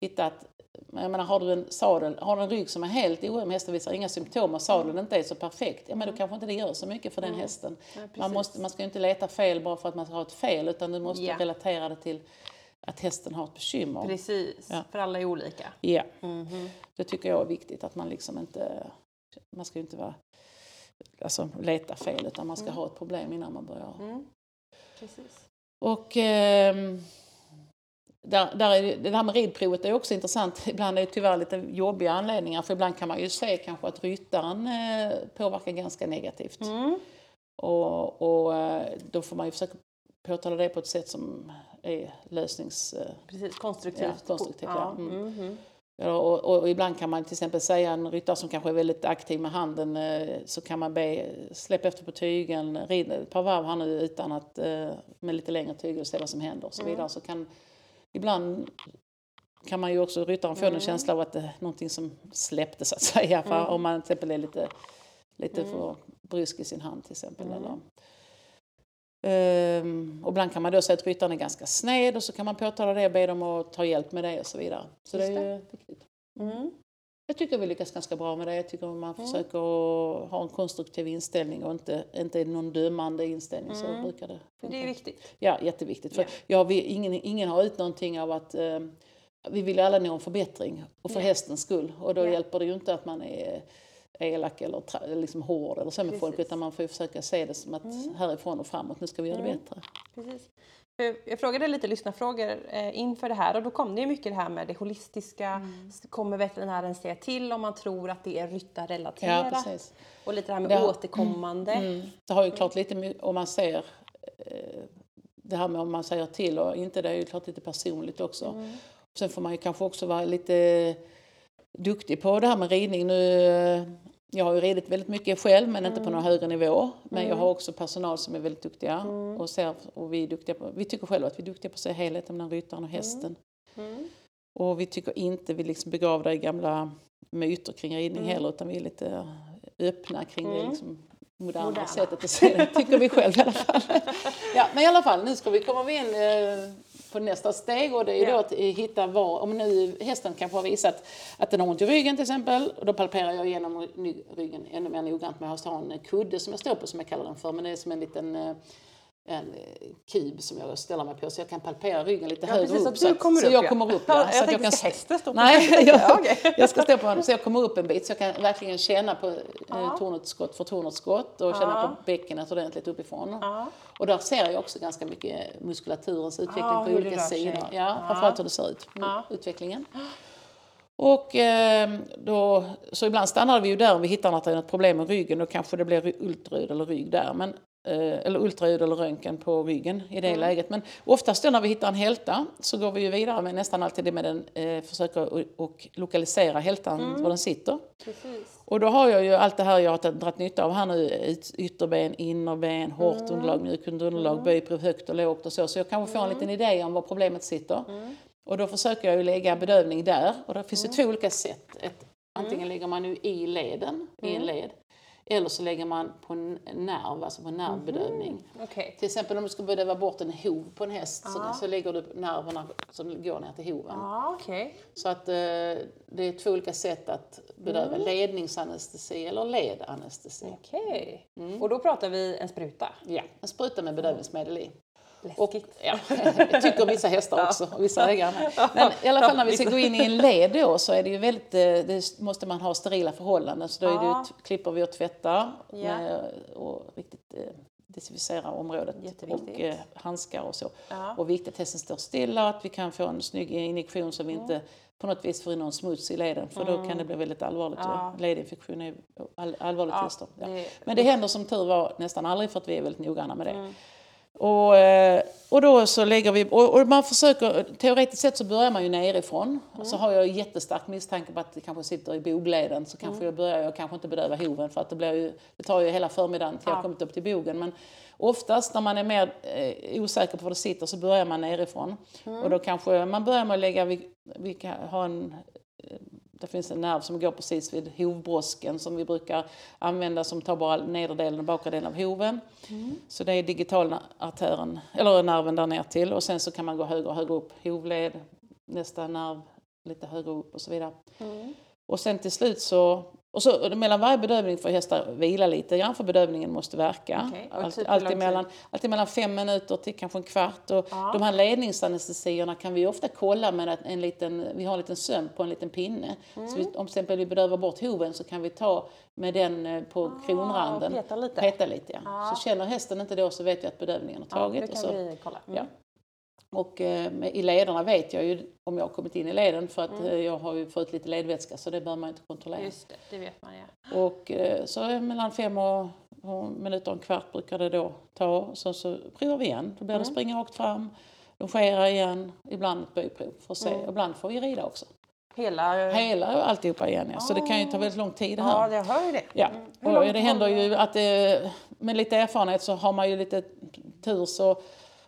hitta att jag menar, har du en sadel, har du en rygg som är helt ojämn, hästen visar inga symptom och sadeln inte är så perfekt, ja men då kanske inte det gör så mycket för den hästen. Ja, man, måste, man ska ju inte leta fel bara för att man har ett fel utan du måste Ja. relatera det till att hästen har ett bekymmer. Precis. Ja. För alla är olika. Ja, Mhm. det tycker jag är viktigt att man liksom inte, man ska ju inte vara, alltså leta fel utan man ska ha ett problem innan man börjar. Mm. Precis. Och ehm, där, där är det, här med ridprovet är också intressant. *laughs* Ibland är det tyvärr lite jobbiga anledningar för ibland kan man ju se kanske att ryttaren eh, påverkar ganska negativt. Mm. Och, och eh, då får man ju försöka påtala det på ett sätt som är lösnings... eh, Precis. Konstruktivt. Ja, konstruktivt, ja. Mm. Mhm. Och, och, och ibland kan man till exempel säga en ryttare som kanske är väldigt aktiv med handen eh, så kan man be släpp efter på tygen, rid ett par varv här nu utan att eh, med lite längre tyger och se vad som händer och så vidare. Så kan, ibland kan man ju också ryttaren få en känsla av att det är någonting som släppte så att säga. För om man till exempel är lite, lite för brysk i sin hand till exempel. Eller, Ehm, och ibland kan man då säga att ryttaren är ganska sned och så kan man påtala det och be dem att ta hjälp med det och så vidare. Så Just det är ju viktigt. Mm. Jag tycker vi lyckas ganska bra med det. Jag tycker man försöker ha en konstruktiv inställning och inte, inte någon dömande inställning. Så brukar det funka. Det är viktigt. Ja, jätteviktigt. För Ja. ja, vi, ingen, ingen har ut någonting av att eh, vi vill alla nå en förbättring och för Ja. hästens skull. Och då Ja. hjälper det ju inte att man är elak eller liksom hård eller så med folk utan man får ju försöka se det som att härifrån och framåt, nu ska vi göra det Mm. bättre. Precis. Jag frågade lite lyssnarfrågor eh, inför det här och då kom det ju mycket det här med det holistiska. Mm. Kommer veterinären säga till om man tror att det är Ja, ryttarrelaterat? precis. och lite det här med Det har- återkommande. Mm. Det har ju klart lite om man ser eh, det här med om man säger till och inte, det är ju klart lite personligt också. Mm. Sen får man ju kanske också vara lite duktig på det här med ridning. Nu, eh, jag har ju ridit väldigt mycket själv men inte på någon högre nivå. Men jag har också personal som är väldigt duktiga. Och, ser, och vi, är duktiga på, vi tycker själva att vi är duktiga på att se helheten mellan ryttaren och hästen. Mm. Och vi tycker inte vi liksom begraver det i gamla myter kring ridning heller utan vi är lite öppna kring det liksom moderna, Moderna. sättet att se det, tycker vi själv i alla fall. *laughs* ja, men i alla fall, nu ska vi komma in eh, på nästa steg och det är ju Ja. då att hitta var, om nu hästen kanske har visat att den har ont i ryggen till exempel, och då palperar jag igenom ry- ryggen ännu mer noggrant med att ha en kudde som jag står på som jag kallar den för, men det är som en liten eh, en eh, kub som jag ställer mig på så jag kan palpera ryggen lite Ja, högre precis, upp. så så upp, jag ja. kommer upp. Ja, Ja, jag så att tänkte, kan ska hästen stå på Nej, *laughs* jag, jag ska stå på honom så jag kommer upp en bit så jag kan verkligen känna på eh, Ja. tornutskott för tornutskott och känna på bäckenet ordentligt uppifrån. Ja. Och där ser jag också ganska mycket muskulaturens utveckling på olika sidor. Ja, framförallt hur det ser ut, utvecklingen. Och eh, då, så ibland stannar vi ju där om vi hittar att det är något problem med ryggen. Då kanske det blir ultraryd eller rygg där. Men eller ultraljud eller röntgen på ryggen i det Mm. läget. Men oftast då när vi hittar en hälta så går vi ju vidare med nästan alltid det med den, eh, försöker och, och lokalisera hältan Mm. var den sitter. Precis. Och då har jag ju allt det här jag har dragit nytta av här nu, yt- ytterben, innerben, hårt Mm. underlag, mjukt underlag, böjprov högt och lågt och så. Så jag kanske får en liten idé om var problemet sitter. Mm. Och då försöker jag ju lägga bedövning där. Och då finns det Mm. två olika sätt. Ett, antingen lägger man nu i leden, i Mm. en led. Eller så lägger man på en nerv, alltså på nervbedövning. Okej. Till exempel om du ska bedöva bort en hov på en häst Ja. så, så lägger du nerverna som går ner till hoven. Ja, okej. Så att eh, det är två olika sätt att bedöva. Mm. Ledningsanestesi eller ledanestesi. Okej. Mm. Och då pratar vi en spruta. Ja, en spruta med bedövningsmedel i. Och, Läskigt. ja, det tycker vissa hästar också, och vissa ägare. Men i alla fall när vi ska gå in i en led då så är det ju väldigt, eh, det måste man ha sterila förhållanden. Så då är det ju, klipper vi och tvättar med, och riktigt eh, desinficera området och eh, handskar och så. Ja. Och viktigt att hästen står stilla, att vi kan få en snygg injektion så vi Mm. inte på något vis får in någon smuts i leden för då kan det bli väldigt allvarligt. Ja. Ledinfektion är all, allvarligt Ja, tillstånd. Ja. Men det händer som tur var nästan aldrig för att vi är väldigt noggranna med det. Mm. Och, eh, och då så lägger vi, och, man försöker, teoretiskt sett så börjar man ju nerifrån. Och så har jag jättestark misstanke på att det kanske sitter i bogleden så kanske jag börjar jag kanske inte bedöva hoven för att det, blir ju, det tar ju hela förmiddagen till jag Ja. har kommit upp till bogen. Men oftast när man är mer eh, osäker på var det sitter så börjar man nerifrån. Och då kanske man börjar med att lägga, vi, vi kan ha en det finns en nerv som går precis vid hovbrosken som vi brukar använda som tar bara nedre delen och bakre delen av hoven. Så det är digitalartären, eller nerven där ner till och sen så kan man gå högre och högre upp, hovled, nästa nerv lite högre upp och så vidare. Mm. Och sen till slut så, och så mellan varje bedövning får hästar vila lite grann för bedövningen måste verka. Och Allt, typ alltid, mellan, alltid mellan fem minuter till kanske en kvart. Och Ja. De här ledningsanestesierna kan vi ofta kolla med att en liten, vi har en liten söm på en liten pinne. Så Mm. vi, om till exempel vi bedövar bort hoven så kan vi ta med den eh, på kronranden. Ah, peta lite. Peta lite ja. Ja. Så känner hästen inte då så vet vi att bedövningen har Ja, tagit. det och kan så, vi kolla. Mm. Ja. Och eh, i lederna vet jag ju om jag har kommit in i leden för att eh, jag har ju fått lite ledvätska så det bör man inte kontrollera. Mm. Just det, det vet man ja. Och eh, så mellan fem och, och minuter och en kvart brukar det då ta. Så, så provar vi igen. Då blir det springa rakt fram, longera igen, ibland ett böjprov för att se. Ibland får vi rida också. Hela... Hela alltihopa igen ja. Så det kan ju ta väldigt lång tid det här. Ja, jag hör ju det. Ja, Mm. Och det händer ju att det, med lite erfarenhet så har man ju lite tur så,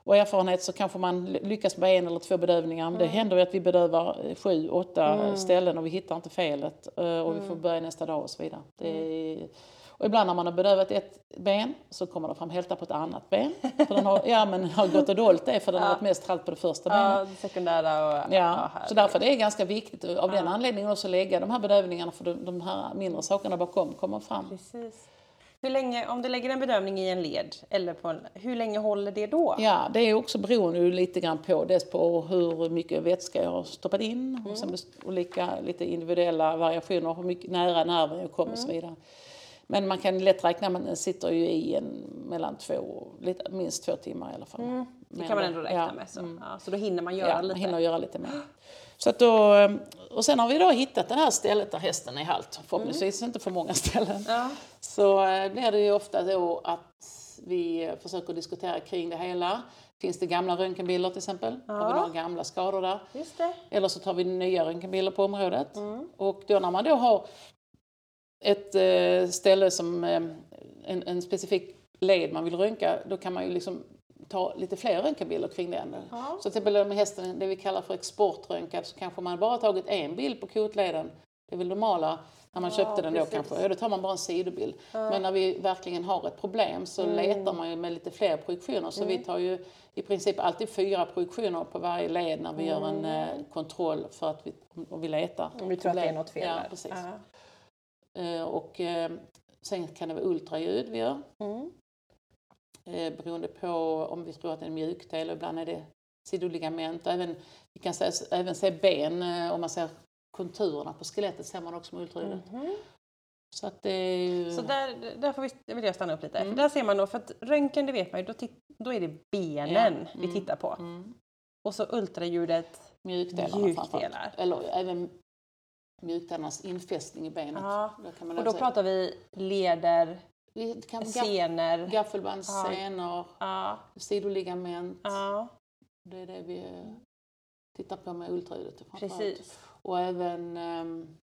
och erfarenhet så kanske man lyckas med en eller två bedövningar. Men det Mm. händer ju att vi bedövar eh, sju, åtta ställen och vi hittar inte felet eh, och vi får Mm. börja nästa dag och så vidare. Det är, och ibland när man har bedövat ett ben så kommer det fram hälta på ett annat ben. För den har, ja, men har gått och dolt det för den har varit mest halt på det första benet. Ja, det sekundära och... Ja, herregud. så därför det är ganska viktigt av den anledningen också lägga de här bedövningarna för de, de här mindre sakerna bakom kommer fram. Precis. Hur länge, om du lägger en bedömning i en led, eller på en, hur länge håller det då? Ja, det är också beroende lite grann på dels på hur mycket vätska jag har stoppat in och sen olika lite individuella variationer, hur mycket nära nerven jag kommer och så vidare. Men man kan lätt räkna den sitter ju i en mellan två, lite, minst två timmar i alla fall. Det Men kan man ändå räkna ja, med. Så. mm. Ja, så då hinner man göra Ja, man lite. hinner göra lite mer. Så att då, och sen har vi då hittat det här stället där hästen är halt. Förhoppningsvis inte för många ställen. Ja. Så eh, blir det ju ofta då att vi försöker diskutera kring det hela. Finns det gamla röntgenbilder till exempel? Har vi Ja. några gamla skador där? Just det. Eller så tar vi nya röntgenbilder på området. Och då när man då har ett eh, ställe som eh, en, en specifik led man vill röntga, då kan man ju liksom ta lite fler röntgenbilder kring den. Ja. Så till exempel med hästen, det vi kallar för exportröntgad, så kanske man bara tagit en bild på kotleden. Det är väl normala när man Ja, köpte den då precis. kanske. Ja, då tar man bara en sidobild. Men när vi verkligen har ett problem så Mm. letar man ju med lite fler projektioner. Så vi tar ju i princip alltid fyra projektioner på varje led när vi gör en eh, kontroll för att vi, om vi letar. Om vi tror att det är något fel Ja, där. precis. Ja. Eh, och eh, sen kan det vara ultraljud vi gör. Mm. Eh, beroende på om vi tror att det är en mjukdel och ibland är det sidoligament. Och även, vi kan se, även se ben, eh, om man ser konturerna på skelettet ser man också med ultraljudet. Mhm. Så att ju... Så där, där får vi, vill jag stanna upp lite. Mm. För där ser man då, för att röntgen det vet man ju, då, titt, då är det benen Ja. vi Mm. tittar på. Mm. Och så ultraljudet. Mjukdelarna. Mjukdelar. Eller även mjukdelarnas infästning i benet. Ja. Och då pratar vi leder, vi kan gaff, Scener. gaffelbandsscener, Ja. sidoligament. ja, Det är det vi tittar på med ultraljudet precis. Och även, ehm,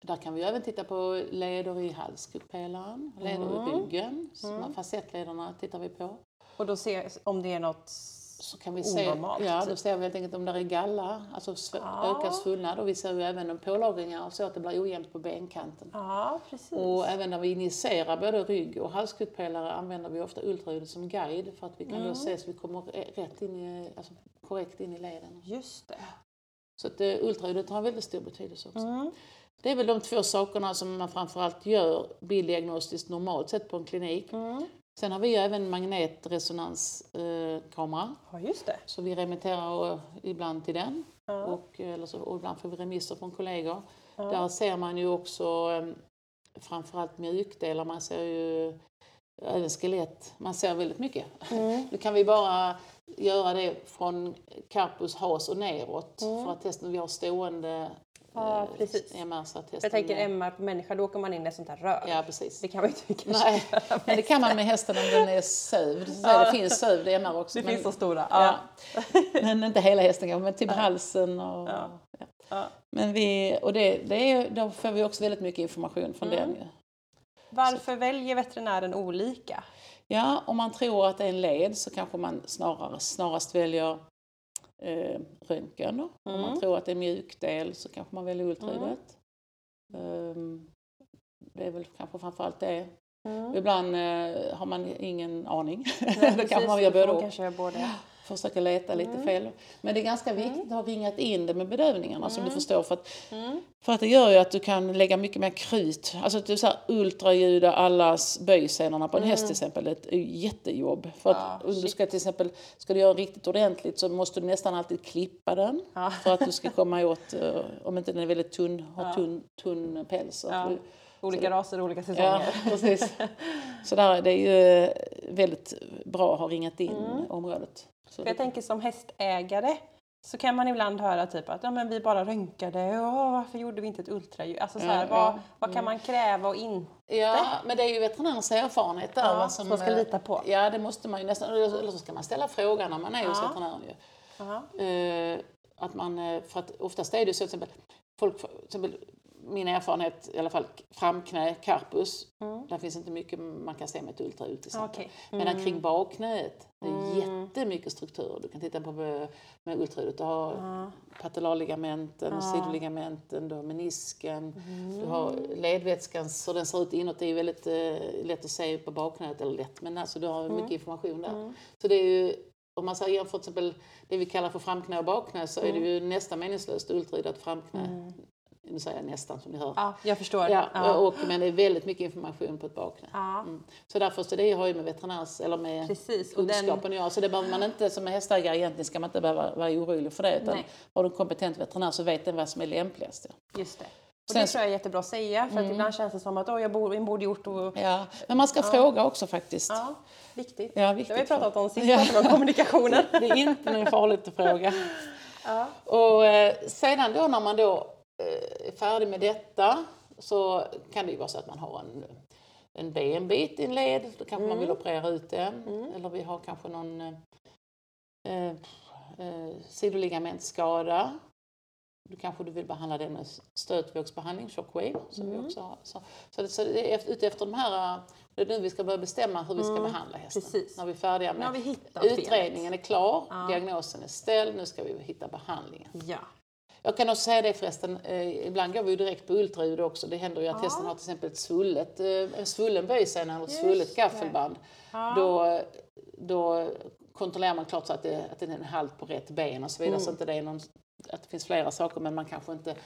där kan vi även titta på leder i halskotpelaren, leder i Mm. ryggen. Så Mm. Facettlederna tittar vi på. Och då se om det är något... Så kan vi se, Onormalt, ja, då ser vi helt enkelt om det är galla, alltså Ja. ökad svullnad. Och vi ser ju även om pålagringar så att det blir ojämnt på benkanten. Ja, precis. Och även när vi injicerar både rygg och halskotpelare använder vi ofta ultraljudet som guide för att vi kan Mm. då se så vi kommer rätt in i, alltså korrekt in i leden. Just det. Så att eh, ultraljudet har väldigt stor betydelse också. Mm. Det är väl de två sakerna som man framförallt gör bilddiagnostiskt normalt sett på en klinik. Mm. Sen har vi ju även magnetresonanskamera. Ja, just det. Så vi remitterar eh, ibland till den Ja. och, eh, eller så, och ibland får vi remisser från kollegor. Ja. Där ser man ju också eh, framförallt mjukdelar, man ser ju även skelett, man ser väldigt mycket. Mm. *laughs* Nu kan vi bara göra det från carpus, has och neråt Mm. för att testen vi har stående Ja, eh, precis. MR så Jag tänker MR på människa, då åker man in i ett sånt här rör. Ja, precis. Det kan man inte Nej, *laughs* men det kan man med hästen om den är sövd. Så Ja. Det finns sövd MR också. Det men, finns så stora. ja. Ja. *laughs* men inte hela hästen kanske, men typ halsen och... Ja. Ja. Ja. Men vi, och det, det är, då får vi också väldigt mycket information från Mm. den. Varför väljer veterinären olika? Ja, om man tror att det är en led så kanske man snarare, snarast väljer eh, röntgen. Då. Om Mm. man tror att det är en mjukdel så kanske man väljer ultraljudet. Ehm, det är väl kanske framförallt det. Mm. Ibland eh, har man ingen aning. Nej, *laughs* då kanske man gör både och. Försöka leta lite Mm. fel. Men det är ganska viktigt att ha ringat in det med bedövningarna som du Mm. förstår. För att, Mm. för att det gör ju att du kan lägga mycket mer krut. Alltså att du så här ultraljuda allas böjscenerna på en häst till exempel. Det är ett jättejobb. För att Mm. Ja, om du ska till exempel, ska du göra riktigt ordentligt så måste du nästan alltid klippa den. Ja. För att du ska komma åt, eh, om inte den är väldigt tunn, har Ja. tunn, tunn päls. Ja. Olika raser, olika Ja, säsonger. *laughs* precis. Så där, det är ju väldigt bra att ha ringat in Mm. området. Så För jag tänker som hästägare så kan man ibland höra typ att ja, men vi bara röntgade och varför gjorde vi inte ett ultraljud? Alltså så här, ja. vad, vad kan man kräva och inte? Ja, men det är ju veterinärens erfarenhet där. Ja, vad som man ska eh, lita på. Ja, det måste man ju nästan. Eller så ska man ställa frågan när man är hos Ja. veterinären ju. Eh, att man, eh, för att oftast är det så till exempel, folk, till exempel min erfarenhet, i alla fall framknä, carpus, Mm. där finns inte mycket man kan se med ett ultraljud till exempel. Medan Mm. kring bakknäet, det är Mm. jättemycket strukturer du kan titta på med, med ultraljudet. Du har Ja. patellarligamenten, Ja. sidoligamenten, du har menisken, Mm. du har ledvätskan så den ser ut inåt. Det är väldigt eh, lätt att se på bakknäet, eller lätt, men alltså du har mycket information där. Mm. Så det är ju, om man säger jämfört till exempel det vi kallar för framknä och bakknä så är det ju nästan meningslöst ultraljudat framknä. Mm. Nu säger jag nästan som ni hör. Ja, jag förstår. Ja, Ja. Och, men det är väldigt mycket information på ett bakknä. Ja. Mm. Så därför så det har ju med veterinärs eller med Precis. Kunskapen att göra. Så det behöver man inte, som hästägare egentligen ska man inte behöva vara orolig för det. Utan Nej. har du en kompetent veterinär så vet den vad som är lämpligast. Ja. just det. Och det tror jag är jättebra att säga för att ibland känns det som att oh, jag bor, jag borde gjort och... Ja. Men man ska fråga också faktiskt. Ja, viktigt. Ja, Det viktigt. har vi pratat om sist, Ja. ja. om kommunikationen. *laughs* Det är inte något farligt att fråga. Ja. Och eh, sedan då när man då är färdig med detta så kan det ju vara så att man har en, en benbit i en led. Då kanske man vill operera ut den. Eller vi har kanske någon eh, eh, eh, sidoligamentskada. Då kanske du vill behandla den med stötvågsbehandling, shockwave. Som vi också har. Så, så, det, så det är ute efter de här, eh, det är nu vi ska börja bestämma hur vi ska behandla hästen. Precis. När vi är färdiga med vi hittat felet. utredningen är klar, Ja. diagnosen är ställd, nu ska vi hitta behandlingen. Ja. Jag kan också säga det förresten, eh, ibland går vi ju direkt på ultraljud också. Det händer ju att Ja. hästen har till exempel ett svullet, eh, en svullen böjsena eller ett svullet det. gaffelband. Ja. Då, då kontrollerar man klart så att det, att det är en halt på rätt ben och så vidare. Mm. Så att det, är någon, att det finns flera saker men man kanske inte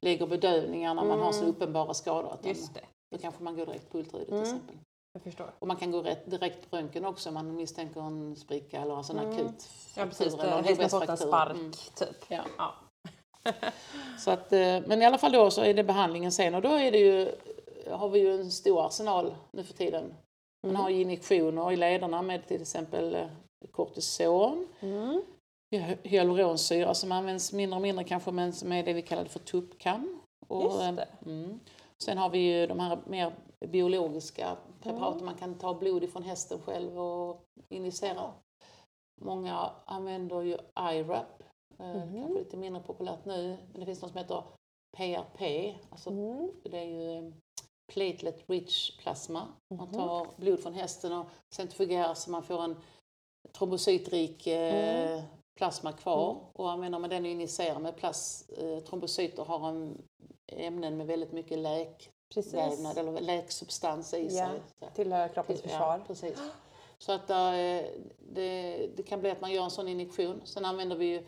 lägger bedövningar när man har så uppenbara skador. Att man, Mm. Just det, då kanske man går direkt på ultraljud Mm. till exempel. jag förstår. Och man kan gå rätt, direkt på röntgen också om man misstänker en spricka eller en akut Mm. Ja precis, fraktur eller en spark Mm. typ. Ja. Ja. *laughs* Så att, eh, men i alla fall då så är det behandlingen sen och då är det ju, har vi ju en stor arsenal nu för tiden. Man har ju injektioner i lederna med till exempel eh, kortison, Mm. hy- hyaluronsyra som används mindre och mindre kanske men som är det vi kallar för tuppkam. Och, eh. Mm. Sen har vi ju de här mer biologiska preparaten. Man kan ta blod ifrån hästen själv och injicera. Många använder ju IRAP, Mhm. kanske lite mindre populärt nu. Men det finns något som heter PRP, alltså Mm. det är ju eh, platelet rich plasma. Man Mhm. tar blod från hästen och centrifugerar så man får en trombocytrik eh, Mm. plasma kvar. Mm. Och använder man den och injicerar med plas, eh, trombocyter har en ämnen med väldigt mycket läkvävnad eller läksubstans i Ja. sig. Så. Tillhör kroppens försvar. Ja, precis. Så att eh, det, det kan bli att man gör en sån injektion. Sen använder vi ju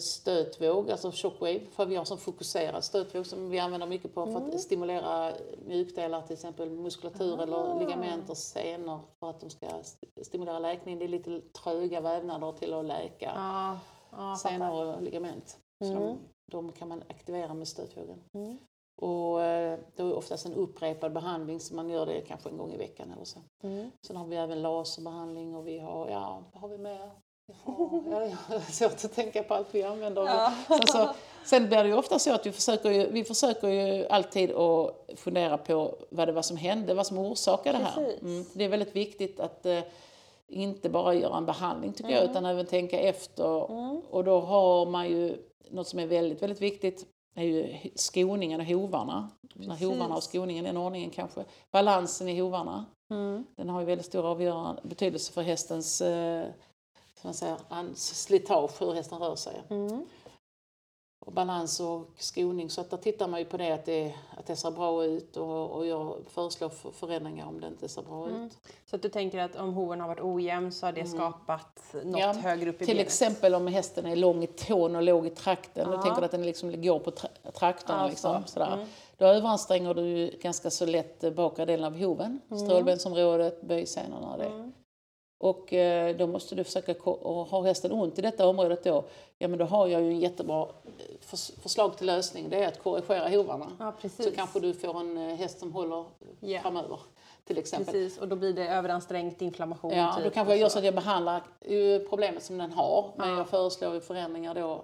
stötvåg, alltså shockwave, för vi har sån fokuserad stötvåg som vi använder mycket på för Mm. att stimulera mjukdelar, till exempel muskulatur Ah. eller ligamenter, senor för att de ska st- stimulera läkning. Det är lite tröga vävnader till att läka Ja, ja senor och ligament. Så Mm. de, de kan man aktivera med stötvågen. Mm. Och eh, det är oftast en upprepad behandling så man gör det kanske en gång i veckan eller så. Mm. Sen har vi även laserbehandling och vi har, ja, vad har vi mer? Har, ja, det är *laughs* svårt att tänka på allt vi använder. Ja. Sen, så, sen blir det ju ofta så att vi försöker ju, vi försöker ju alltid att fundera på vad det var som hände, vad som orsakade det här. Mm, det är väldigt viktigt att eh, inte bara göra en behandling tycker jag, utan även tänka efter. Mm. Och då har man ju något som är väldigt, väldigt viktigt är ju skoningen och hovarna. När hovarna och skoningen, den ordningen kanske. Balansen i hovarna. Mm. Den har ju väldigt stor avgörande betydelse för hästens eh, man hans slitage, hur hästen rör sig. Mm. Och balans och skoning. Så att där tittar man ju på det att det, att det ser bra ut och, och jag föreslår för- förändringar om det inte ser bra Mm. ut. Så att du tänker att om hoven har varit ojämn så har det skapat något Mm. Ja, högre upp i Till benet? exempel om hästen är lång i tån och låg i trakten. Ja. Då tänker du att den liksom går på tra- traktorn. Ja, liksom, så. sådär. Mm. Då överanstränger du ganska så lätt bakre delen av hoven. Strålbensområdet, böjsenorna. Det. Mm. Och eh, då måste du försöka, och har hästen ont i detta området då, ja men då har jag ju en jättebra eh, förs- förslag till lösning. Det är att korrigera hovarna. Ja, precis. Så kanske du får en eh, häst som håller Ja. framöver. Till exempel. Precis, och då blir det överansträngt inflammation. Ja, typ, då kanske jag gör så att jag behandlar problemet som den har. Men Ja. jag föreslår ju förändringar då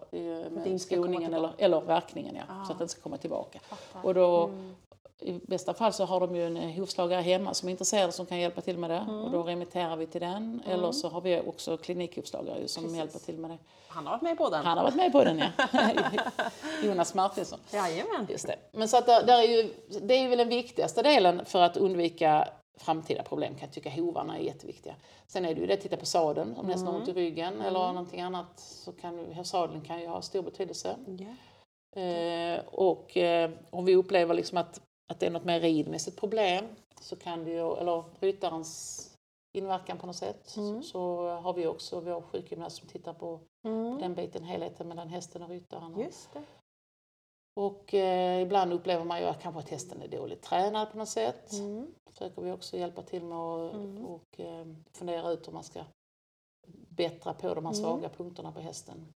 med skoningen eller, eller verkningen. Ja, Ja. Så att den ska komma tillbaka. Fattar. Och då, Mm. I bästa fall så har de ju en eh, hovslagare hemma som är intresserad som kan hjälpa till med det. Mm. Och då remitterar vi till den. Eller så har vi också klinikhovslagare som Precis. hjälper till med det. Han har varit med på den. Han har varit med på den ja. *laughs* Jonas Martinsson. Jajamän. Just det. Men så att där, där är ju, det är väl den viktigaste delen för att undvika framtida problem kan jag tycka hovarna är jätteviktiga. Sen är det ju det att titta på sadeln, om hästen har ont i ryggen eller någonting annat så kan sadeln kan ju ha stor betydelse. Ja. Eh, och eh, om vi upplever liksom att, att det är något mer ridmässigt problem så kan det ju, eller ryttarens inverkan på något sätt, Mm. så har vi också vår sjukgymnast som tittar på Mm. den biten, helheten mellan hästen och ryttaren. Just det. Och eh, ibland upplever man ju att kanske att hästen är dåligt tränad på något sätt. Mm. försöker vi också hjälpa till med att Mm. och, eh, fundera ut hur man ska bättra på de här Mm. svaga punkterna på hästen.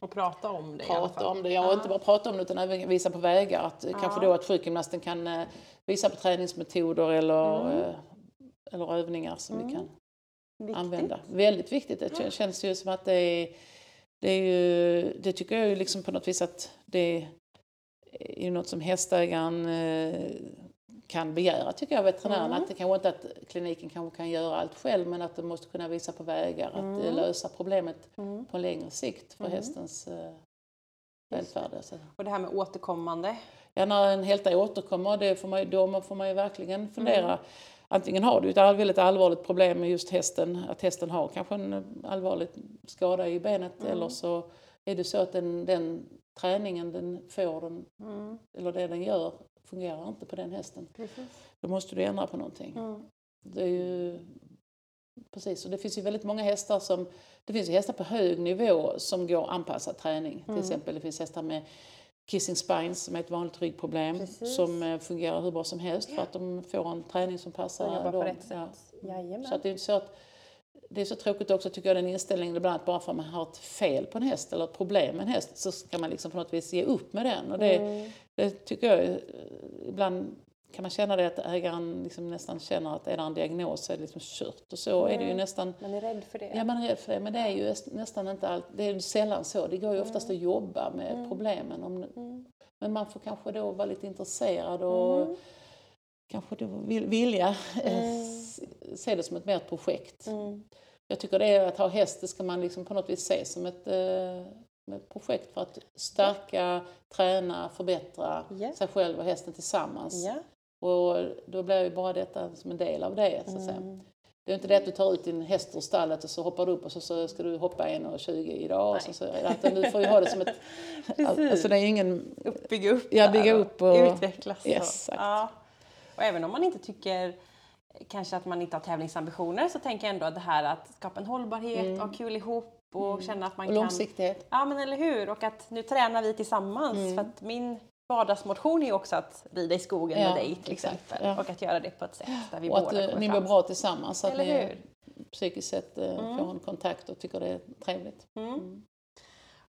Och prata om det i alla Prata fall. om det, ja, och inte bara prata om det utan även visa på vägar. Att, eh, Kanske Ja. då att sjukgymnasten kan eh, visa på träningsmetoder eller, Mm. eh, eller övningar som vi Mm. kan Viktigt. använda. Väldigt viktigt. Det Ja. känns ju som att det är, det är ju, det tycker jag ju liksom på något vis att det är något som hästägaren eh, kan begära tycker jag, veterinären. Mm. Att det kanske inte att kliniken kanske kan göra allt själv men att de måste kunna visa på vägar att eh, Mm. lösa problemet Mm. på längre sikt för Mm. hästens eh, välfärd. Alltså. Och det här med återkommande. Ja, när en hälta återkommer, det får man, då får man ju verkligen fundera. Mm. Antingen har du ett väldigt allvarligt problem med just hästen, att hästen har kanske en allvarlig skada i benet Mm. eller så är det så att den, den träningen den får, den, Mm. eller det den gör, fungerar inte på den hästen. Precis. Då måste du ändra på någonting. Mm. Det är ju, precis, och det finns ju väldigt många hästar som, det finns ju hästar på hög nivå som går anpassad träning. Mm. Till exempel det finns hästar med kissing spines som är ett vanligt ryggproblem Precis. som eh, fungerar hur bra som helst för att de får en träning som passar dem. Ja. Så det är inte så att det är så tråkigt också tycker jag den inställningen ibland att bara för att man har ett fel på en häst eller ett problem med en häst så ska man liksom på något vis ge upp med den. Och det, Mm. det tycker jag ibland kan man känna det att ägaren liksom nästan känner att är det en diagnos så är det liksom kört. Och så är det ju Mm. nästan Man är rädd för det. Ja, man är rädd för det, men det är ju nästan inte allt, det är sällan så. Det går ju oftast att jobba med problemen. Om, Mm. Men man får kanske då vara lite intresserad och Mm. kanske då vilja eh, Mm. Se det som ett mer projekt. Mm. Jag tycker det är att ha häst, det ska man liksom på något vis se som ett, eh, ett projekt för att stärka, träna, förbättra Ja. sig själv och hästen tillsammans. Ja. Och då blir ju bara detta som en del av det. Så att säga. Mm. Det är inte det att du tar ut din häst ur stallet och så hoppar du upp och så, så ska du hoppa 1,20 idag. Och så, så, utan du får ju ha det som ett... *laughs* Precis. alltså det är ingen... Upp, bygga upp Ja, bygga upp och- utvecklas. Exakt. Ja. Och även om man inte tycker kanske att man inte har tävlingsambitioner så tänker jag ändå att det här att skapa en hållbarhet, ha kul ihop och känna att man Mm. Och kan... långsiktighet. Ja men eller hur och att nu tränar vi tillsammans Mm. för att min vardagsmotion är ju också att rida i skogen Ja, med dig till exakt, exempel ja. och att göra det på ett sätt där vi Och att båda eh, kommer ni mår bra tillsammans. Så att Eller ni hur? psykiskt sett eh, får en kontakt och tycker det är trevligt. Mm.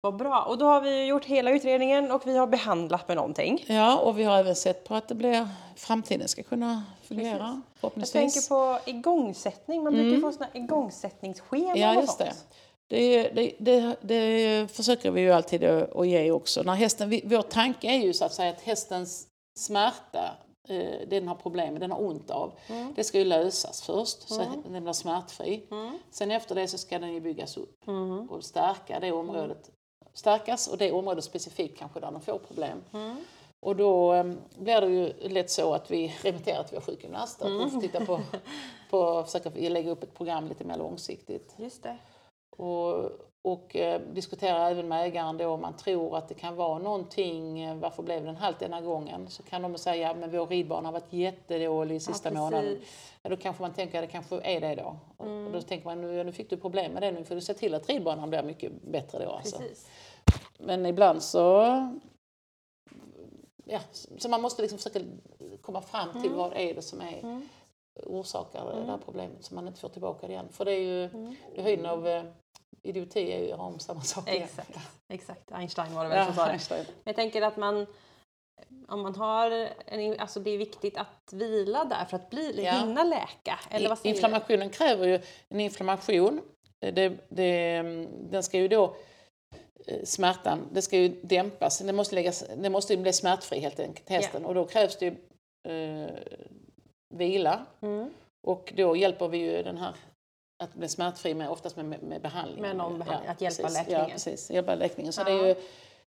Vad bra och då har vi gjort hela utredningen och vi har behandlat med någonting. Ja, och vi har även sett på att det blir, framtiden ska kunna fungera Jag tänker på igångsättning, man brukar ju få såna igångsättningsscheman Mm. Ja, just det. Det, det, det, det försöker vi ju alltid att ge också. När hästen, vår tanke är ju så att säga att hästens smärta, eh, den har problem, den har ont av, Mm. det ska ju lösas först så att den blir smärtfri. Mm. Sen efter det så ska den ju byggas upp och stärka det området, stärkas och det området specifikt kanske där de får problem. Mm. Och då eh, blir det ju lätt så att vi remitterar till vår sjukgymnast och Mm. får titta på, *laughs* på försöka lägga upp ett program lite mer långsiktigt. Just det. Och, och eh, diskutera även med ägaren då om man tror att det kan vara någonting, eh, varför blev den halt denna gången? Så kan de säga, men vår ridbana har varit jättedålig sista Ja, månaden. Ja, då kanske man tänker att det kanske är det då. Mm. Och då tänker man, nu, nu fick du problem med det, nu får du se till att ridbanan blir mycket bättre då. Alltså. Men ibland så... Ja, så man måste liksom försöka komma fram till Mm. vad är det som är orsakar det där problemet så man inte får tillbaka det igen. För det är ju, Mm. det är höjden av eh, idioti är ju att göra om samma sak igen. Exakt. Exakt. Einstein var det väl Ja, som sa det. Einstein. Men Jag tänker att man om man har en, alltså det är viktigt att vila där för att bli, Ja. hinna läka. Eller vad säger du? Inflammationen kräver ju en inflammation. Det, det, den ska ju då eh, smärtan, det ska ju dämpas. Det måste, läggas, det måste ju bli smärtfri helt enkelt, hästen. Och då krävs det ju eh, vila. Mm. Och då hjälper vi ju den här att bli smärtfri med, oftast med, med behandling. Med någon behandling, att hjälpa precis. läkningen. Ja, precis. Hjälpa läkningen. Så Ja. det, är ju,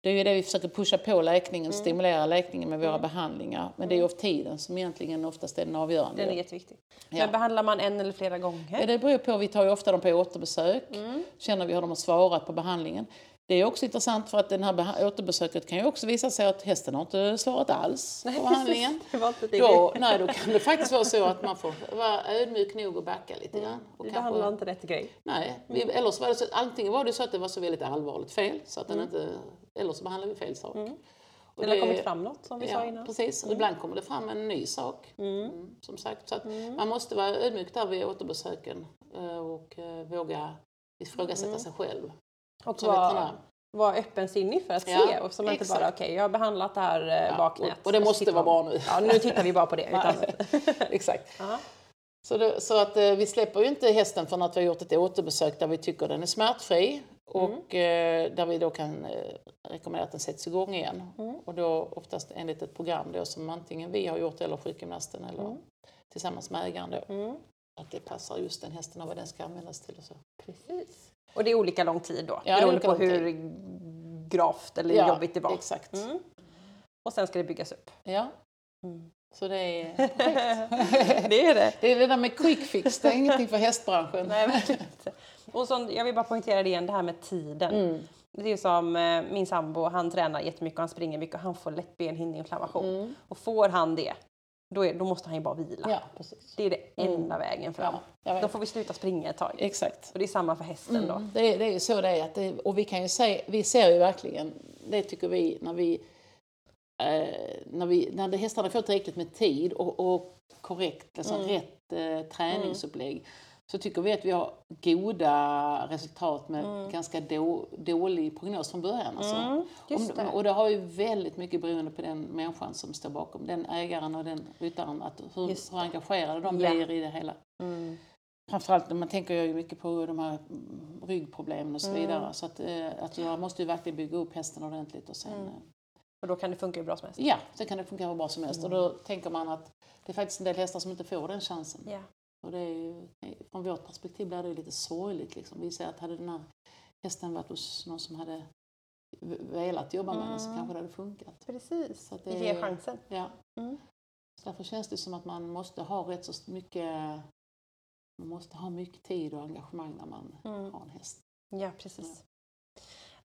det är ju det vi försöker pusha på läkningen, Mm. stimulera läkningen med våra behandlingar. Men det är ju av tiden som egentligen oftast är den avgörande. Den är jätteviktig. Ja. Men behandlar man en eller flera gånger? Ja, det beror på. Vi tar ju ofta dem på återbesök. Mm. Känner vi hur de har svarat på behandlingen. Det är också intressant för att den här återbesöket kan ju också visa sig att hästen har inte svarat alls på *laughs* behandlingen. Det var inte det. Då, nej, då kan det faktiskt vara så att man får vara ödmjuk nog och backa lite grann. Och Vi kanske- behandlar inte rätt grej. Nej, vi, eller så var det så, antingen var det så att det var så väldigt allvarligt fel, så att den inte, eller så behandlade vi fel sak. Och Mm. Eller har det- kommit fram något som vi sa Ja, innan. precis. Och ibland kommer det fram en ny sak. Mm, som sagt. Så att man måste vara ödmjuk där vid återbesöken eh, och eh, våga ifrågasätta sig själv. Och vara, vara öppensinnig för att Ja, se. Och som inte bara, okej, jag har behandlat det här eh, Ja, baknät. och, och det måste vara bra nu. Ja, nu tittar vi bara på det. *laughs* Utan, *laughs* Exakt. Ja. Så, det, så att eh, vi släpper ju inte hästen från att vi har gjort ett återbesök där vi tycker den är smärtfri och eh, där vi då kan eh, rekommendera att den sätts igång igen. Och då oftast enligt ett program då som antingen vi har gjort eller sjukgymnasten eller tillsammans med ägaren då. Mm. Att det passar just den hästen och vad den ska användas till och så. Precis. Och det är olika lång tid då, är beroende på hur gravt eller Ja, jobbigt det var. Exakt. Mm. Och sen ska det byggas upp. Ja. Mm. Så det är *laughs* det är det. det, är det där med quick fix, det är ingenting för hästbranschen. Nej, verkligen inte. Och så, jag vill bara poängtera det igen, det här med tiden. Mm. Det är som eh, min sambo, han tränar jättemycket och han springer mycket och han får lätt benhinneinflammation. Mm. Och får han det, då, är, då måste han ju bara vila. Ja, precis. Det är det enda vägen fram. Ja. Då får vi sluta springa ett tag. Exakt. Och det är samma för hästen då. Mm, det, är, det är ju så det är. Att det, och vi kan ju se, vi ser ju verkligen, det tycker vi, när vi eh, när, vi, när det, hästarna får tillräckligt med tid och, och korrekt, alltså rätt eh, träningsupplägg så tycker vi att vi har goda resultat med Mm. ganska då, dålig prognos från början. Alltså. Mm, Om- det. Och det har ju väldigt mycket beroende på den människan som står bakom, den ägaren och den ryttaren, att hur, hur engagerade de Ja. blir i det hela. Mm. Framförallt när man tänker ju mycket på de här mm, ryggproblemen och så Mm. vidare. Så att, eh, att jag måste ju verkligen bygga upp hästen ordentligt och sen, Mm. eh, Och då kan det funka hur bra som helst. ja, sen kan det fungera hur bra som helst. Mm. Och då tänker man att det är faktiskt en del hästar som inte får den chansen. Ja. Och det är ju, från vårt perspektiv blir det lite sorgligt. Liksom. Vi ser att hade den här hästen varit hos någon som hade velat jobba med den så Mm. kanske det hade funkat. Precis, Så det ge är- chansen. Ja. Mm. Så därför känns det som att man måste ha rätt så mycket man måste ha mycket tid och engagemang när man Mm. har en häst. Ja, precis.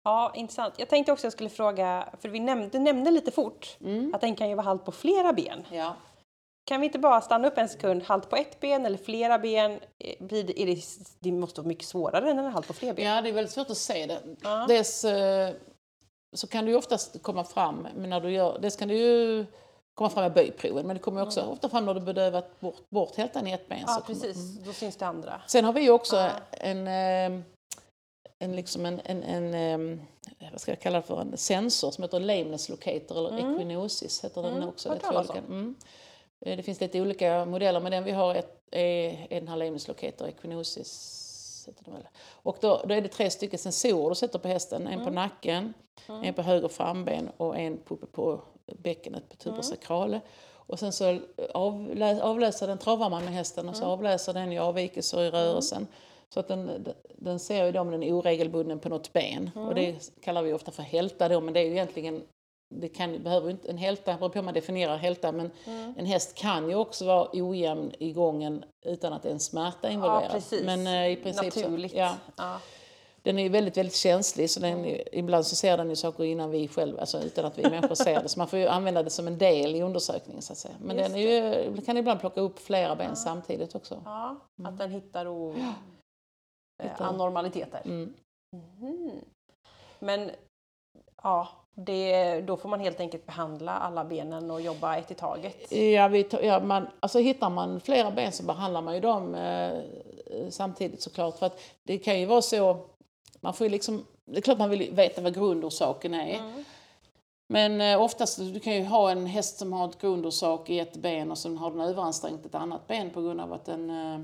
Ja, intressant. Jag tänkte också jag skulle fråga, för vi nämnde, du nämnde lite fort Mm. att den kan ju vara halt på flera ben. Ja. Kan vi inte bara stanna upp en sekund, halt på ett ben eller flera ben? Eh, Blir det, är det, det måste vara mycket svårare än en halt på fler ben. ja, det är väldigt svårt att se det. Ja. Dels eh, så kan du ju oftast komma fram, men när du gör, dels kan du ju komma fram med böjproven, men det kommer också Mm. ofta fram när du bedövat bort, bort hältan i ett ben. Ja, så kommer- precis. Mm. Då syns det andra. Sen har vi ju också Ja. en, eh, en, liksom en, en, en vad ska jag kalla det för, en sensor som heter lameness locator eller Mm. equinosis heter den Mm, också. hört Det, är Mm. Eh, det finns lite olika modeller men den vi har är, är locator, equinosis heter väl. Och då, då är det tre stycken sensorer du sätter på hästen, en på Mm. nacken, Mm. en på höger framben och en på, uppe på bäckenet på tuber Mm. sacrale. Och sen så avlä, avläser den, travar man med hästen och så Mm. avläser den i avvikelser i rörelsen. Så att den, den ser ju om den är oregelbunden på något ben. Mm. Och det kallar vi ofta för hälta då, men det är ju egentligen det kan, behöver inte, en hälta, det beror på hur man definierar hälta, men Mm. en häst kan ju också vara ojämn i gången utan att det är en smärta involverad. Ja. Men eh, i princip Naturligt. Så, ja, Ja. den är väldigt, väldigt känslig så den, Mm. ibland så ser den ju saker innan vi själva, alltså utan att vi människor ser det. Så man får ju använda det som en del i undersökningen så att säga. Men Just den är ju, kan ibland plocka upp flera ben samtidigt också. ja, att den hittar o, eh, Hittar- anormaliteter. Mm. Mhm. Men ja, det, då får man helt enkelt behandla alla benen och jobba ett i taget. Ja, vi ja, man, alltså hittar man flera ben så behandlar man ju dem eh, samtidigt såklart. För att det kan ju vara så, man får liksom, det är klart man vill veta vad grundorsaken är. Mm. Men eh, oftast, du kan ju ha en häst som har ett grundorsak i ett ben och sen har den överansträngt ett annat ben på grund av att den eh,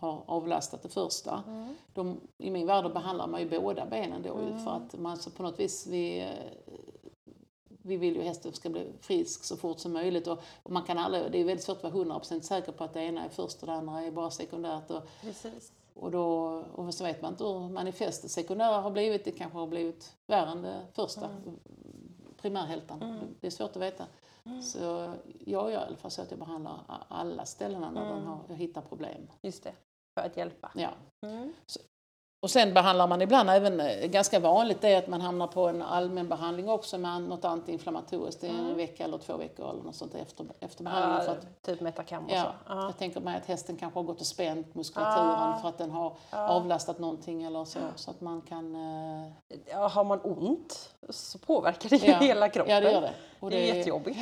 har avlastat det första. Mm. De, I min värld behandlar man ju båda benen då Mm. för att man så på något vis, vi, eh, vi vill ju hästen ska bli frisk så fort som möjligt och, och man kan aldrig, det är väldigt svårt att vara 100% säker på att det ena är först och det andra är bara sekundärt. Och, Precis. och, då, och så vet man inte hur manifest det sekundära har blivit. Det kanske har blivit värre än det första, Mm. primärhältan. Mm. Det är svårt att veta. Så jag gör i alla fall så att jag behandlar alla ställena när Mm. har, jag hittar problem. Just det, för att hjälpa. Ja. Mm. Och sen behandlar man ibland även, eh, ganska vanligt det är att man hamnar på en allmän behandling också med något antiinflammatoriskt. Det är en Mm. vecka eller två veckor eller något sånt efter, efter behandlingen. För Ja, att, typ Metacam och Ja, så. Ja. jag tänker mig att hästen kanske har gått och spänt muskulaturen Ah. för att den har Ja. avlastat någonting eller så. Så att man kan... eh, Ja, har man ont så påverkar det ju Ja. hela kroppen. Ja, det gör det. Och Det är jättejobbigt.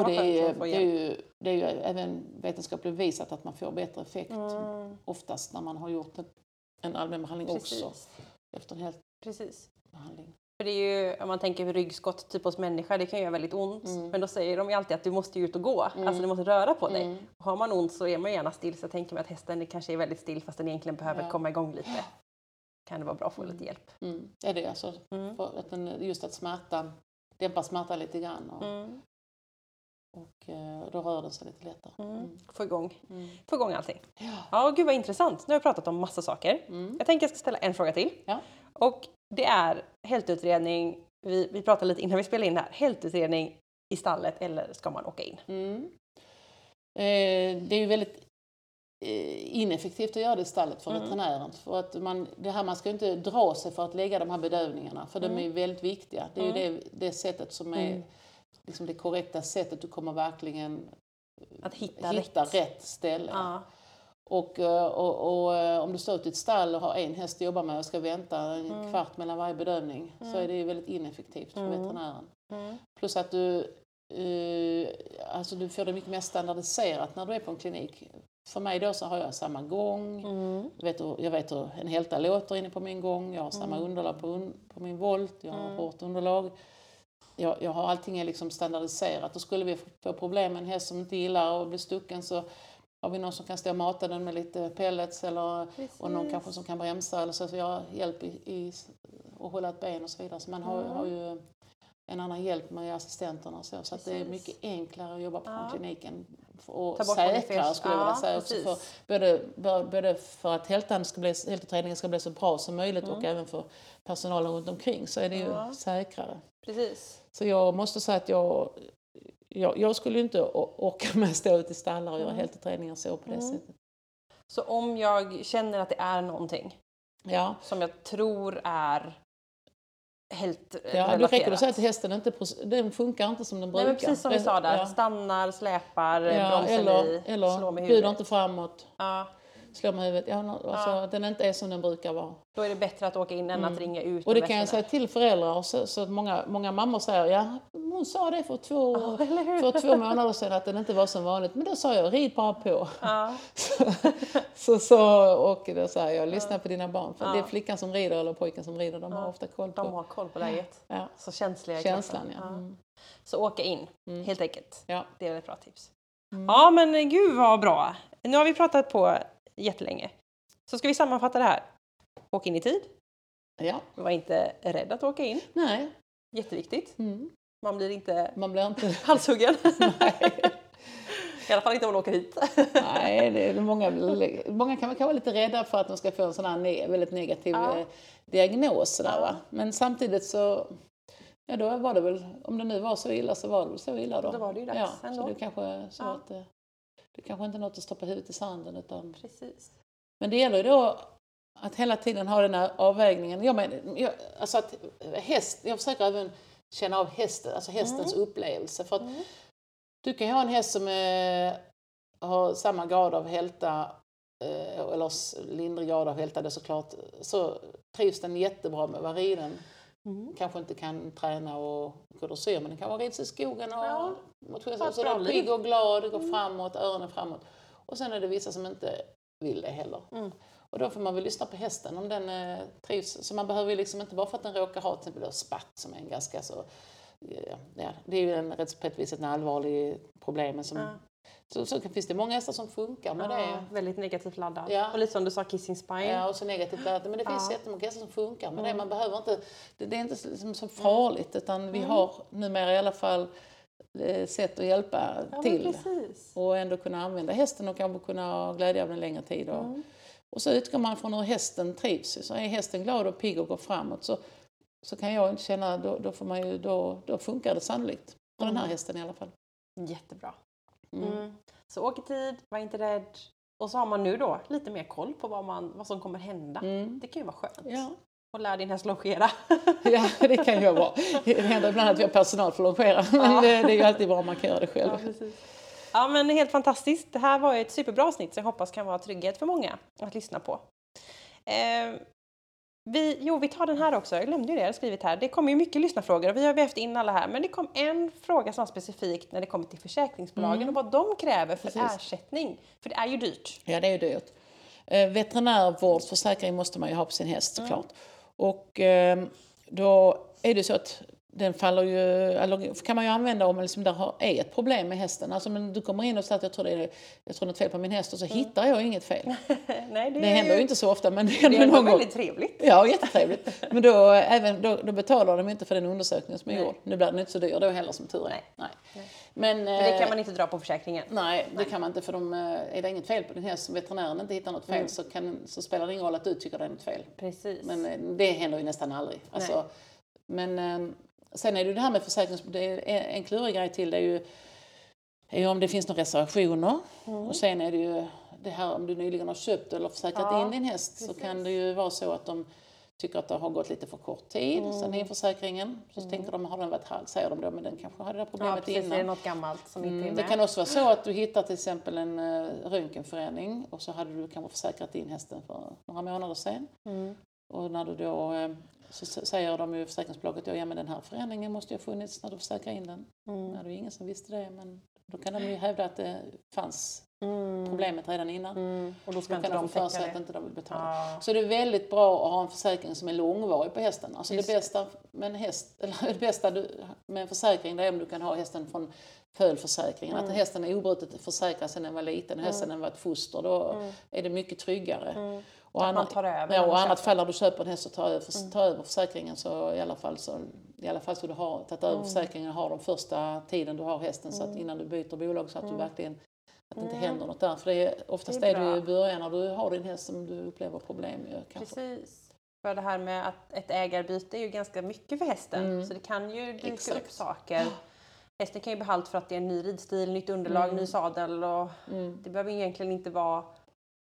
Och det, är, få det, är ju, det är ju även vetenskapligt bevisat att man får bättre effekt Mm, oftast när man har gjort en, en allmän behandling också precis. efter en hel precis. behandling. För det är ju, om man tänker på ryggskott typ hos människa, det kan ju göra väldigt ont. Mm. Men då säger de ju alltid att du måste ut och gå, Mm. alltså du måste röra på dig. Mm. Har man ont så är man gärna still, så jag tänker mig att hästen kanske är väldigt still fast den egentligen behöver Ja. komma igång lite. Kan det vara bra att få lite hjälp. Mm. Är det alltså. Mm. Att den, just att smärtan, dämpa smärtan lite grann och, Mm. Och eh, då rör den sig lite lättare. Mm. Mm. Få, igång, Mm. få igång allting. Ja. Ja, gud vad intressant. Nu har vi pratat om massa saker. Mm. Jag tänker jag ska ställa en fråga till. Ja. Och det är hältutredning, vi, vi pratade lite innan vi spelade in det här, hältutredning i stallet eller ska man åka in? Mm. Eh, det är ju väldigt eh, ineffektivt att göra det i stallet för Mm. veterinären. För att man, det här, man ska ju inte dra sig för att lägga de här bedövningarna för de Mm. är ju väldigt viktiga. Det är ju Mm. det, det sättet som är Mm. Liksom det korrekta sättet. Du kommer verkligen Att hitta, hitta rätt. rätt ställe. Ja. Och, eh, och, och eh, om du står ute i ett stall och har en häst att jobba med och ska vänta en Mm. kvart mellan varje bedövning så Mm. är det väldigt ineffektivt för Mm. veterinären. Mm. Plus att du, eh, alltså du får det mycket mer standardiserat när du är på en klinik. för mig då så har jag samma gång. Mm. Jag vet, hur, jag vet hur en hälta låter inne på min gång. Jag har samma underlag på, un, på min volt. Jag har hårt underlag. Jag, jag har allting är liksom standardiserat. Och skulle vi få problem med en häst som inte gillar att bli stucken så har vi någon som kan stå och mata den med lite pellets eller, och någon kanske som kan bromsa eller så. Så vi har hjälp i, i att hålla ett ben och så vidare. Så man har, har ju en annan hjälp med assistenterna och så. Så att det är Precis. mycket enklare att jobba på Ja. kliniken. Och säkrare skulle jag vilja Ja, säga. Också för, precis. både, både för att hältan ska bli, ska bli så bra som möjligt Mm. och även för personalen runt omkring så är det ju Ja. säkrare. Precis. Så jag måste säga att jag, jag, jag skulle inte orka *laughs* med att stå ute i stallar och göra Mm. hälteträningar så på det Mm. sättet. Så om jag känner att det är någonting Ja, som jag tror är helt ja då räcker det att säga att hästen inte, den funkar inte som den Nej, brukar. men precis som vi sa där, Ja. stannar, släpar, Ja, bromsen eller, i, slår med bjuder huvudet. inte framåt, Ja, slår med huvudet. Ja, alltså, Ja. den inte är som den brukar vara. då är det bättre att åka in än att ringa ut. Mm. Och det kan jag säga till föräldrar, så, så att många, många mammor säger ja, hon sa det för två, Ja, hur? för två månader sedan att den inte var som vanligt. Men då sa jag, rid bara på. Ja, *laughs* Så, så, och då säger jag, lyssna på dina barn. För Ja. det är flickan som rider eller pojken som rider, de har ofta koll på de har koll på läget. ja, Så känsliga i känslan. Ja. Mm. Så åka in, Mm. helt enkelt. Ja. Det är ett bra tips. Mm. Ja, men gud vad bra. Nu har vi pratat på jättelänge. Så ska vi sammanfatta det här. Åk in i tid. ja, Var inte rädd att åka in. nej, Jätteviktigt. mm. Man blir inte man blir inte... halshuggen. *laughs* nej. I alla fall inte om man åker hit. Nej, det är många, många kan, kan vara lite rädda för att de ska få en sån här ne, väldigt negativ Ja. eh, diagnos. Sådär, Ja. va? Men samtidigt så, ja då var det väl, om det nu var så illa så var det väl så illa då. Då var det ju dags ja, ändå. Så det kanske så Ja. att det kanske inte är något att stoppa huvudet i sanden. Utan, Precis. men det gäller ju då att hela tiden ha den här avvägningen. Jag, men, jag, alltså att häst, jag försöker även känna av hästen, alltså hästens upplevelse. För att Mm. du kan ju ha en häst som eh, har samma grad av hälta, eh, eller lindrig grad av hälta, det är såklart, så trivs den jättebra med att vara riden. Mm. Kanske inte kan träna och dressyr, men den kan vara rids i skogen och Ja, Så den är. Mm. pigg och glad, går framåt, öronen framåt. Och sen är det vissa som inte vill det heller. Mm. Och då får man väl lyssna på hästen om den eh, trivs. Så man behöver ju liksom inte bara för att den råkar ha till exempel spatt som är en ganska så eh, Ja, det är ju en rätt på ett vis ett allvarlig problem. Som, Ja. Så, så finns det många hästar som funkar med Ja, det. väldigt negativt laddad. Ja. Och lite som du sa, kissing spine. Ja, och så negativt laddat. Men det finns Ja. jättemånga hästar som funkar med det. Mm. Man behöver inte, det, det är inte så, så farligt utan vi har numera i alla fall eh, sätt att hjälpa Ja, till. Och ändå kunna använda hästen och kanske kunna ha glädje av den längre tid. Och, Mm. och så utgår man från hur hästen trivs. Så är hästen glad och pigg och går framåt så, så kan jag inte känna, då, då, får man ju, då, då funkar det sannolikt. För den här Mm. hästen i alla fall. Jättebra. Mm. Mm. Så åk i tid, var inte rädd. Och så har man nu då lite mer koll på vad, man, vad som kommer hända. Mm. Det kan ju vara skönt. Ja. Och lär din häst longera. *laughs* ja, det kan ju vara. Det händer ibland att vi har personal för att longera, men Ja. det, det är ju alltid bra om man kan göra det själv. Ja. Ja, men helt fantastiskt. Det här var ju ett superbra avsnitt som jag hoppas kan vara trygghet för många att lyssna på. Eh, vi, jo, vi tar den här också. Jag glömde ju det, jag skrivit här. Det kommer ju mycket lyssnarfrågor och vi har vävt in alla här. Men det kom en fråga som var specifikt när det kommer till försäkringsbolagen och vad de kräver för Precis. ersättning. För det är ju dyrt. Ja, det är ju dyrt. Eh, veterinärvårdsförsäkring måste man ju ha på sin häst såklart. Och eh, då är det så att den faller ju, eller kan man ju använda om man liksom där har, är ett problem med hästen. Alltså men du kommer in och säger att jag tror det är, jag tror något fel på min häst och så hittar jag inget fel. *laughs* Nej, det, Det är händer ju inte så ofta men det det händer är ändå någon gång. väldigt trevligt. Ja, jättetrevligt. Men då, även, då, då betalar de inte för den undersökningen som är Nej. gjord. Nu blir den inte så dyr då heller som tur är. Nej. Nej. Men, För det eh, kan man inte dra på försäkringen. Nej, det kan man inte för de, eh, är det inget fel på din häst, som veterinären inte hittar något fel Mm. så, kan, så spelar det ingen roll att du tycker det är något fel. Precis. Men eh, det händer ju nästan aldrig. Alltså, men eh, sen är det det här med försäkrings... En klurig grej till det är ju, är ju om det finns några reservationer. Mm. Och sen är det ju det här om du nyligen har köpt eller försäkrat Ja, in din häst så precis. kan det ju vara så att de tycker att det har gått lite för kort tid Mm. sen införsäkringen. Så tänker de, har den varit halv, säger de då, men den kanske hade det här ja, problemet precis. innan. Är det något gammalt som inte är Mm, med? det kan också vara så att du hittar till exempel en uh, röntgenförändring och så hade du kanske försäkrat in hästen för några månader sedan. Mm. Och när du då, eh, så säger de ju försäkringsbolaget, ja men den här förändringen måste ju ha funnits när du försäkrade in den. Mm. Ja, det var ingen som visste det men Då kan de ju hävda att det fanns Mm. problemet redan innan. Mm. Och då ska Då inte kan de få för sig att inte de vill betala. Ja. Så det är väldigt bra att ha en försäkring som är långvarig på hästen. Alltså Just det bästa med en häst, *laughs* eller det bästa du, med en försäkring det är om du kan ha hästen från fölförsäkringen. Mm. Att hästen är obrutet försäkrad sedan den var liten och hästen var ett foster. Då är det mycket tryggare. Mm. Och annat, tar över ja, och annat fall när du köper en häst och tar över, Mm. tar över försäkringen så i alla fall så, i alla fall så du har tagit Mm. över försäkringen och har de första tiden du har hästen så att innan du byter bolag så att du verkligen att det inte Mm. händer något där. För det är, oftast Det är är det i början när du har din häst som du upplever problem. Kanske. Precis. För det här med att ett ägarbyte är ju ganska mycket för hästen. Mm. Så det kan ju dyka Exakt. upp saker. Hästen kan ju bli halt för att det är en ny ridstil, nytt underlag, Mm. ny sadel och Mm. det behöver egentligen inte vara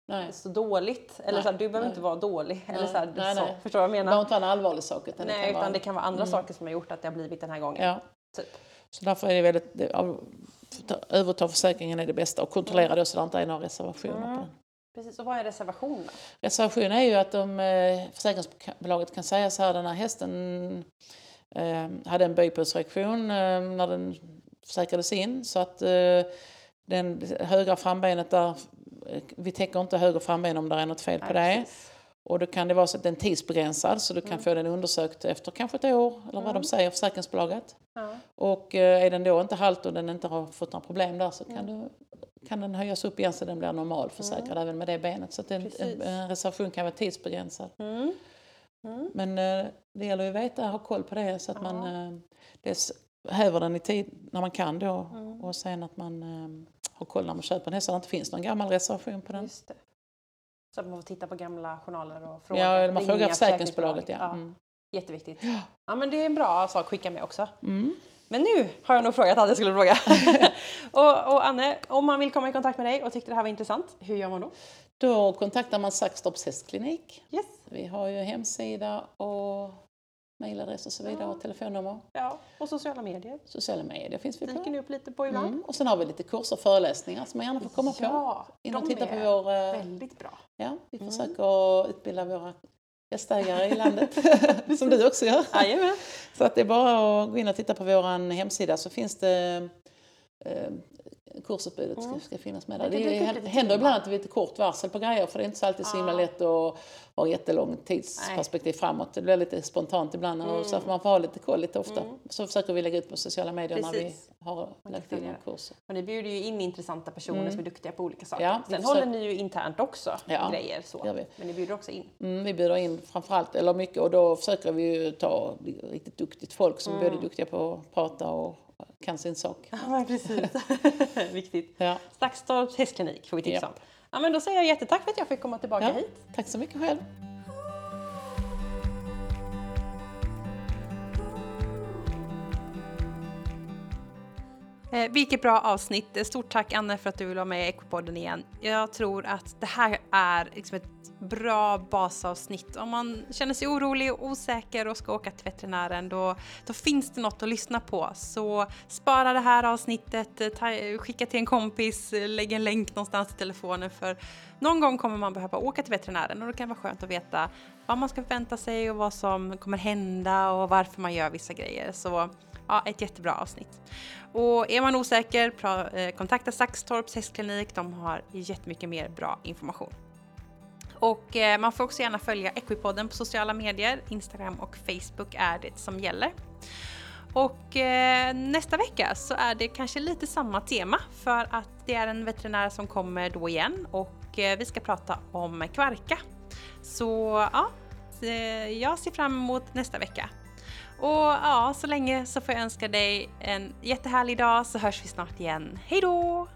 Nej. så dåligt. Eller Nej, så här, du behöver nej. inte vara dålig. Eller så här, nej, så. nej. Förstår du vad jag Det menar? behöver inte vara en allvarlig sak. Utan Nej, det kan utan vara, det kan vara andra Mm. saker som har gjort att det har blivit den här gången. Ja. Typ. Så därför är det väldigt... Det, överta försäkringen är det bästa och kontrollera då så det inte är några reservationer Mm. på den. Precis, och vad är reservation då? Reservation är ju att om eh, försäkringsbolaget kan säga så här, den här hästen eh, hade en böjpulsreaktion eh, när den försäkrades in så att eh, den högra frambenet där, vi täcker inte höger framben om det är något fel på Nej, det. precis. Och då kan det vara så att den är tidsbegränsad så du kan få den undersökt efter kanske ett år eller vad Mm. de säger, försäkringsbolaget. Ja. Och eh, är den då inte halt och den inte har fått några problem där så kan, Mm. du, kan den höjas upp igen så den blir normalförsäkrad även med det benet. Så att en, en, en reservation kan vara tidsbegränsad. Mm. Mm. Men eh, det gäller ju att veta, ha koll på det så att man Ja. eh, dels häver den i tid när man kan då Mm. och sen att man eh, har koll när man köper en häst så att det inte finns någon gammal reservation på den. Just det. Så man får titta på gamla journaler och fråga. Ja, eller man frågar försäkringsbolaget. Ja. Ja, Mm. Jätteviktigt. Ja, men det är en bra sak att skicka med också. Mm. Men nu har jag nog frågat allt jag skulle fråga. *laughs* och, och Anne, om man vill komma i kontakt med dig och tyckte det här var intressant, hur gör man då? Då kontaktar man Saxtorps hästklinik. Yes. Vi har ju hemsida och mejladress och så vidare och telefonnummer. Ja, och sociala medier. Sociala medier finns vi Dyker på. ni upp lite på ibland. Mm. Och sen har vi lite kurser och föreläsningar som man gärna får komma på. Ja, In och titta på vår... eh, väldigt bra. Ja, vi Mm. försöker utbilda våra hästägare i landet. *laughs* *laughs* som du också gör. Jajamän. Så att det är bara att gå in och titta på vår hemsida så finns det eh, kursutbudet ska, Mm. ska finnas med Det där. Det upp händer ibland att det är lite kort varsel på grejer för det är inte så alltid så himla lätt att ha jättelångt tidsperspektiv framåt. Det blir lite spontant ibland och så Mm. får man få ha lite koll lite ofta. Mm. Så försöker vi lägga ut på sociala medier när vi Precis. har lagt in följa en kurs. Och ni bjuder ju in intressanta personer Mm. som är duktiga på olika saker. Ja, Sen håller ni ju internt också Ja, grejer så. Men ni bjuder också in. Mm, vi bjuder in framförallt, eller mycket, och då försöker vi ju ta riktigt duktigt folk som Mm. är både duktiga på att prata och kan sin sak. Ja, men precis. *laughs* Viktigt. Ja, Stakstorps hästklinik får vi tipsa om. Ja, men då säger jag jättetack för att jag fick komma tillbaka Ja. hit. tack så mycket själv. Eh, vilket bra avsnitt. Stort tack Anne för att du vill vara med i Ekopodden igen. Jag tror att det här är liksom ett bra basavsnitt. Om man känner sig orolig och osäker och ska åka till veterinären då, då finns det något att lyssna på. Så spara det här avsnittet, eh, ta, skicka till en kompis, eh, lägg en länk någonstans i telefonen för någon gång kommer man behöva åka till veterinären och då kan det vara skönt att veta vad man ska förvänta sig och vad som kommer hända och varför man gör vissa grejer. Så ja, ett jättebra avsnitt. Och är man osäker, eh, kontakta Saxtorps hästklinik. De har jättemycket mer bra information. Och eh, man får också gärna följa Equipodden på sociala medier. Instagram och Facebook är det som gäller. Och eh, nästa vecka så är det kanske lite samma tema för att det är en veterinär som kommer då igen och eh, vi ska prata om kvarka. Så ja, eh, jag ser fram emot nästa vecka. Och ja, så länge så får jag önska dig en jättehärlig dag så hörs vi snart igen. Hejdå!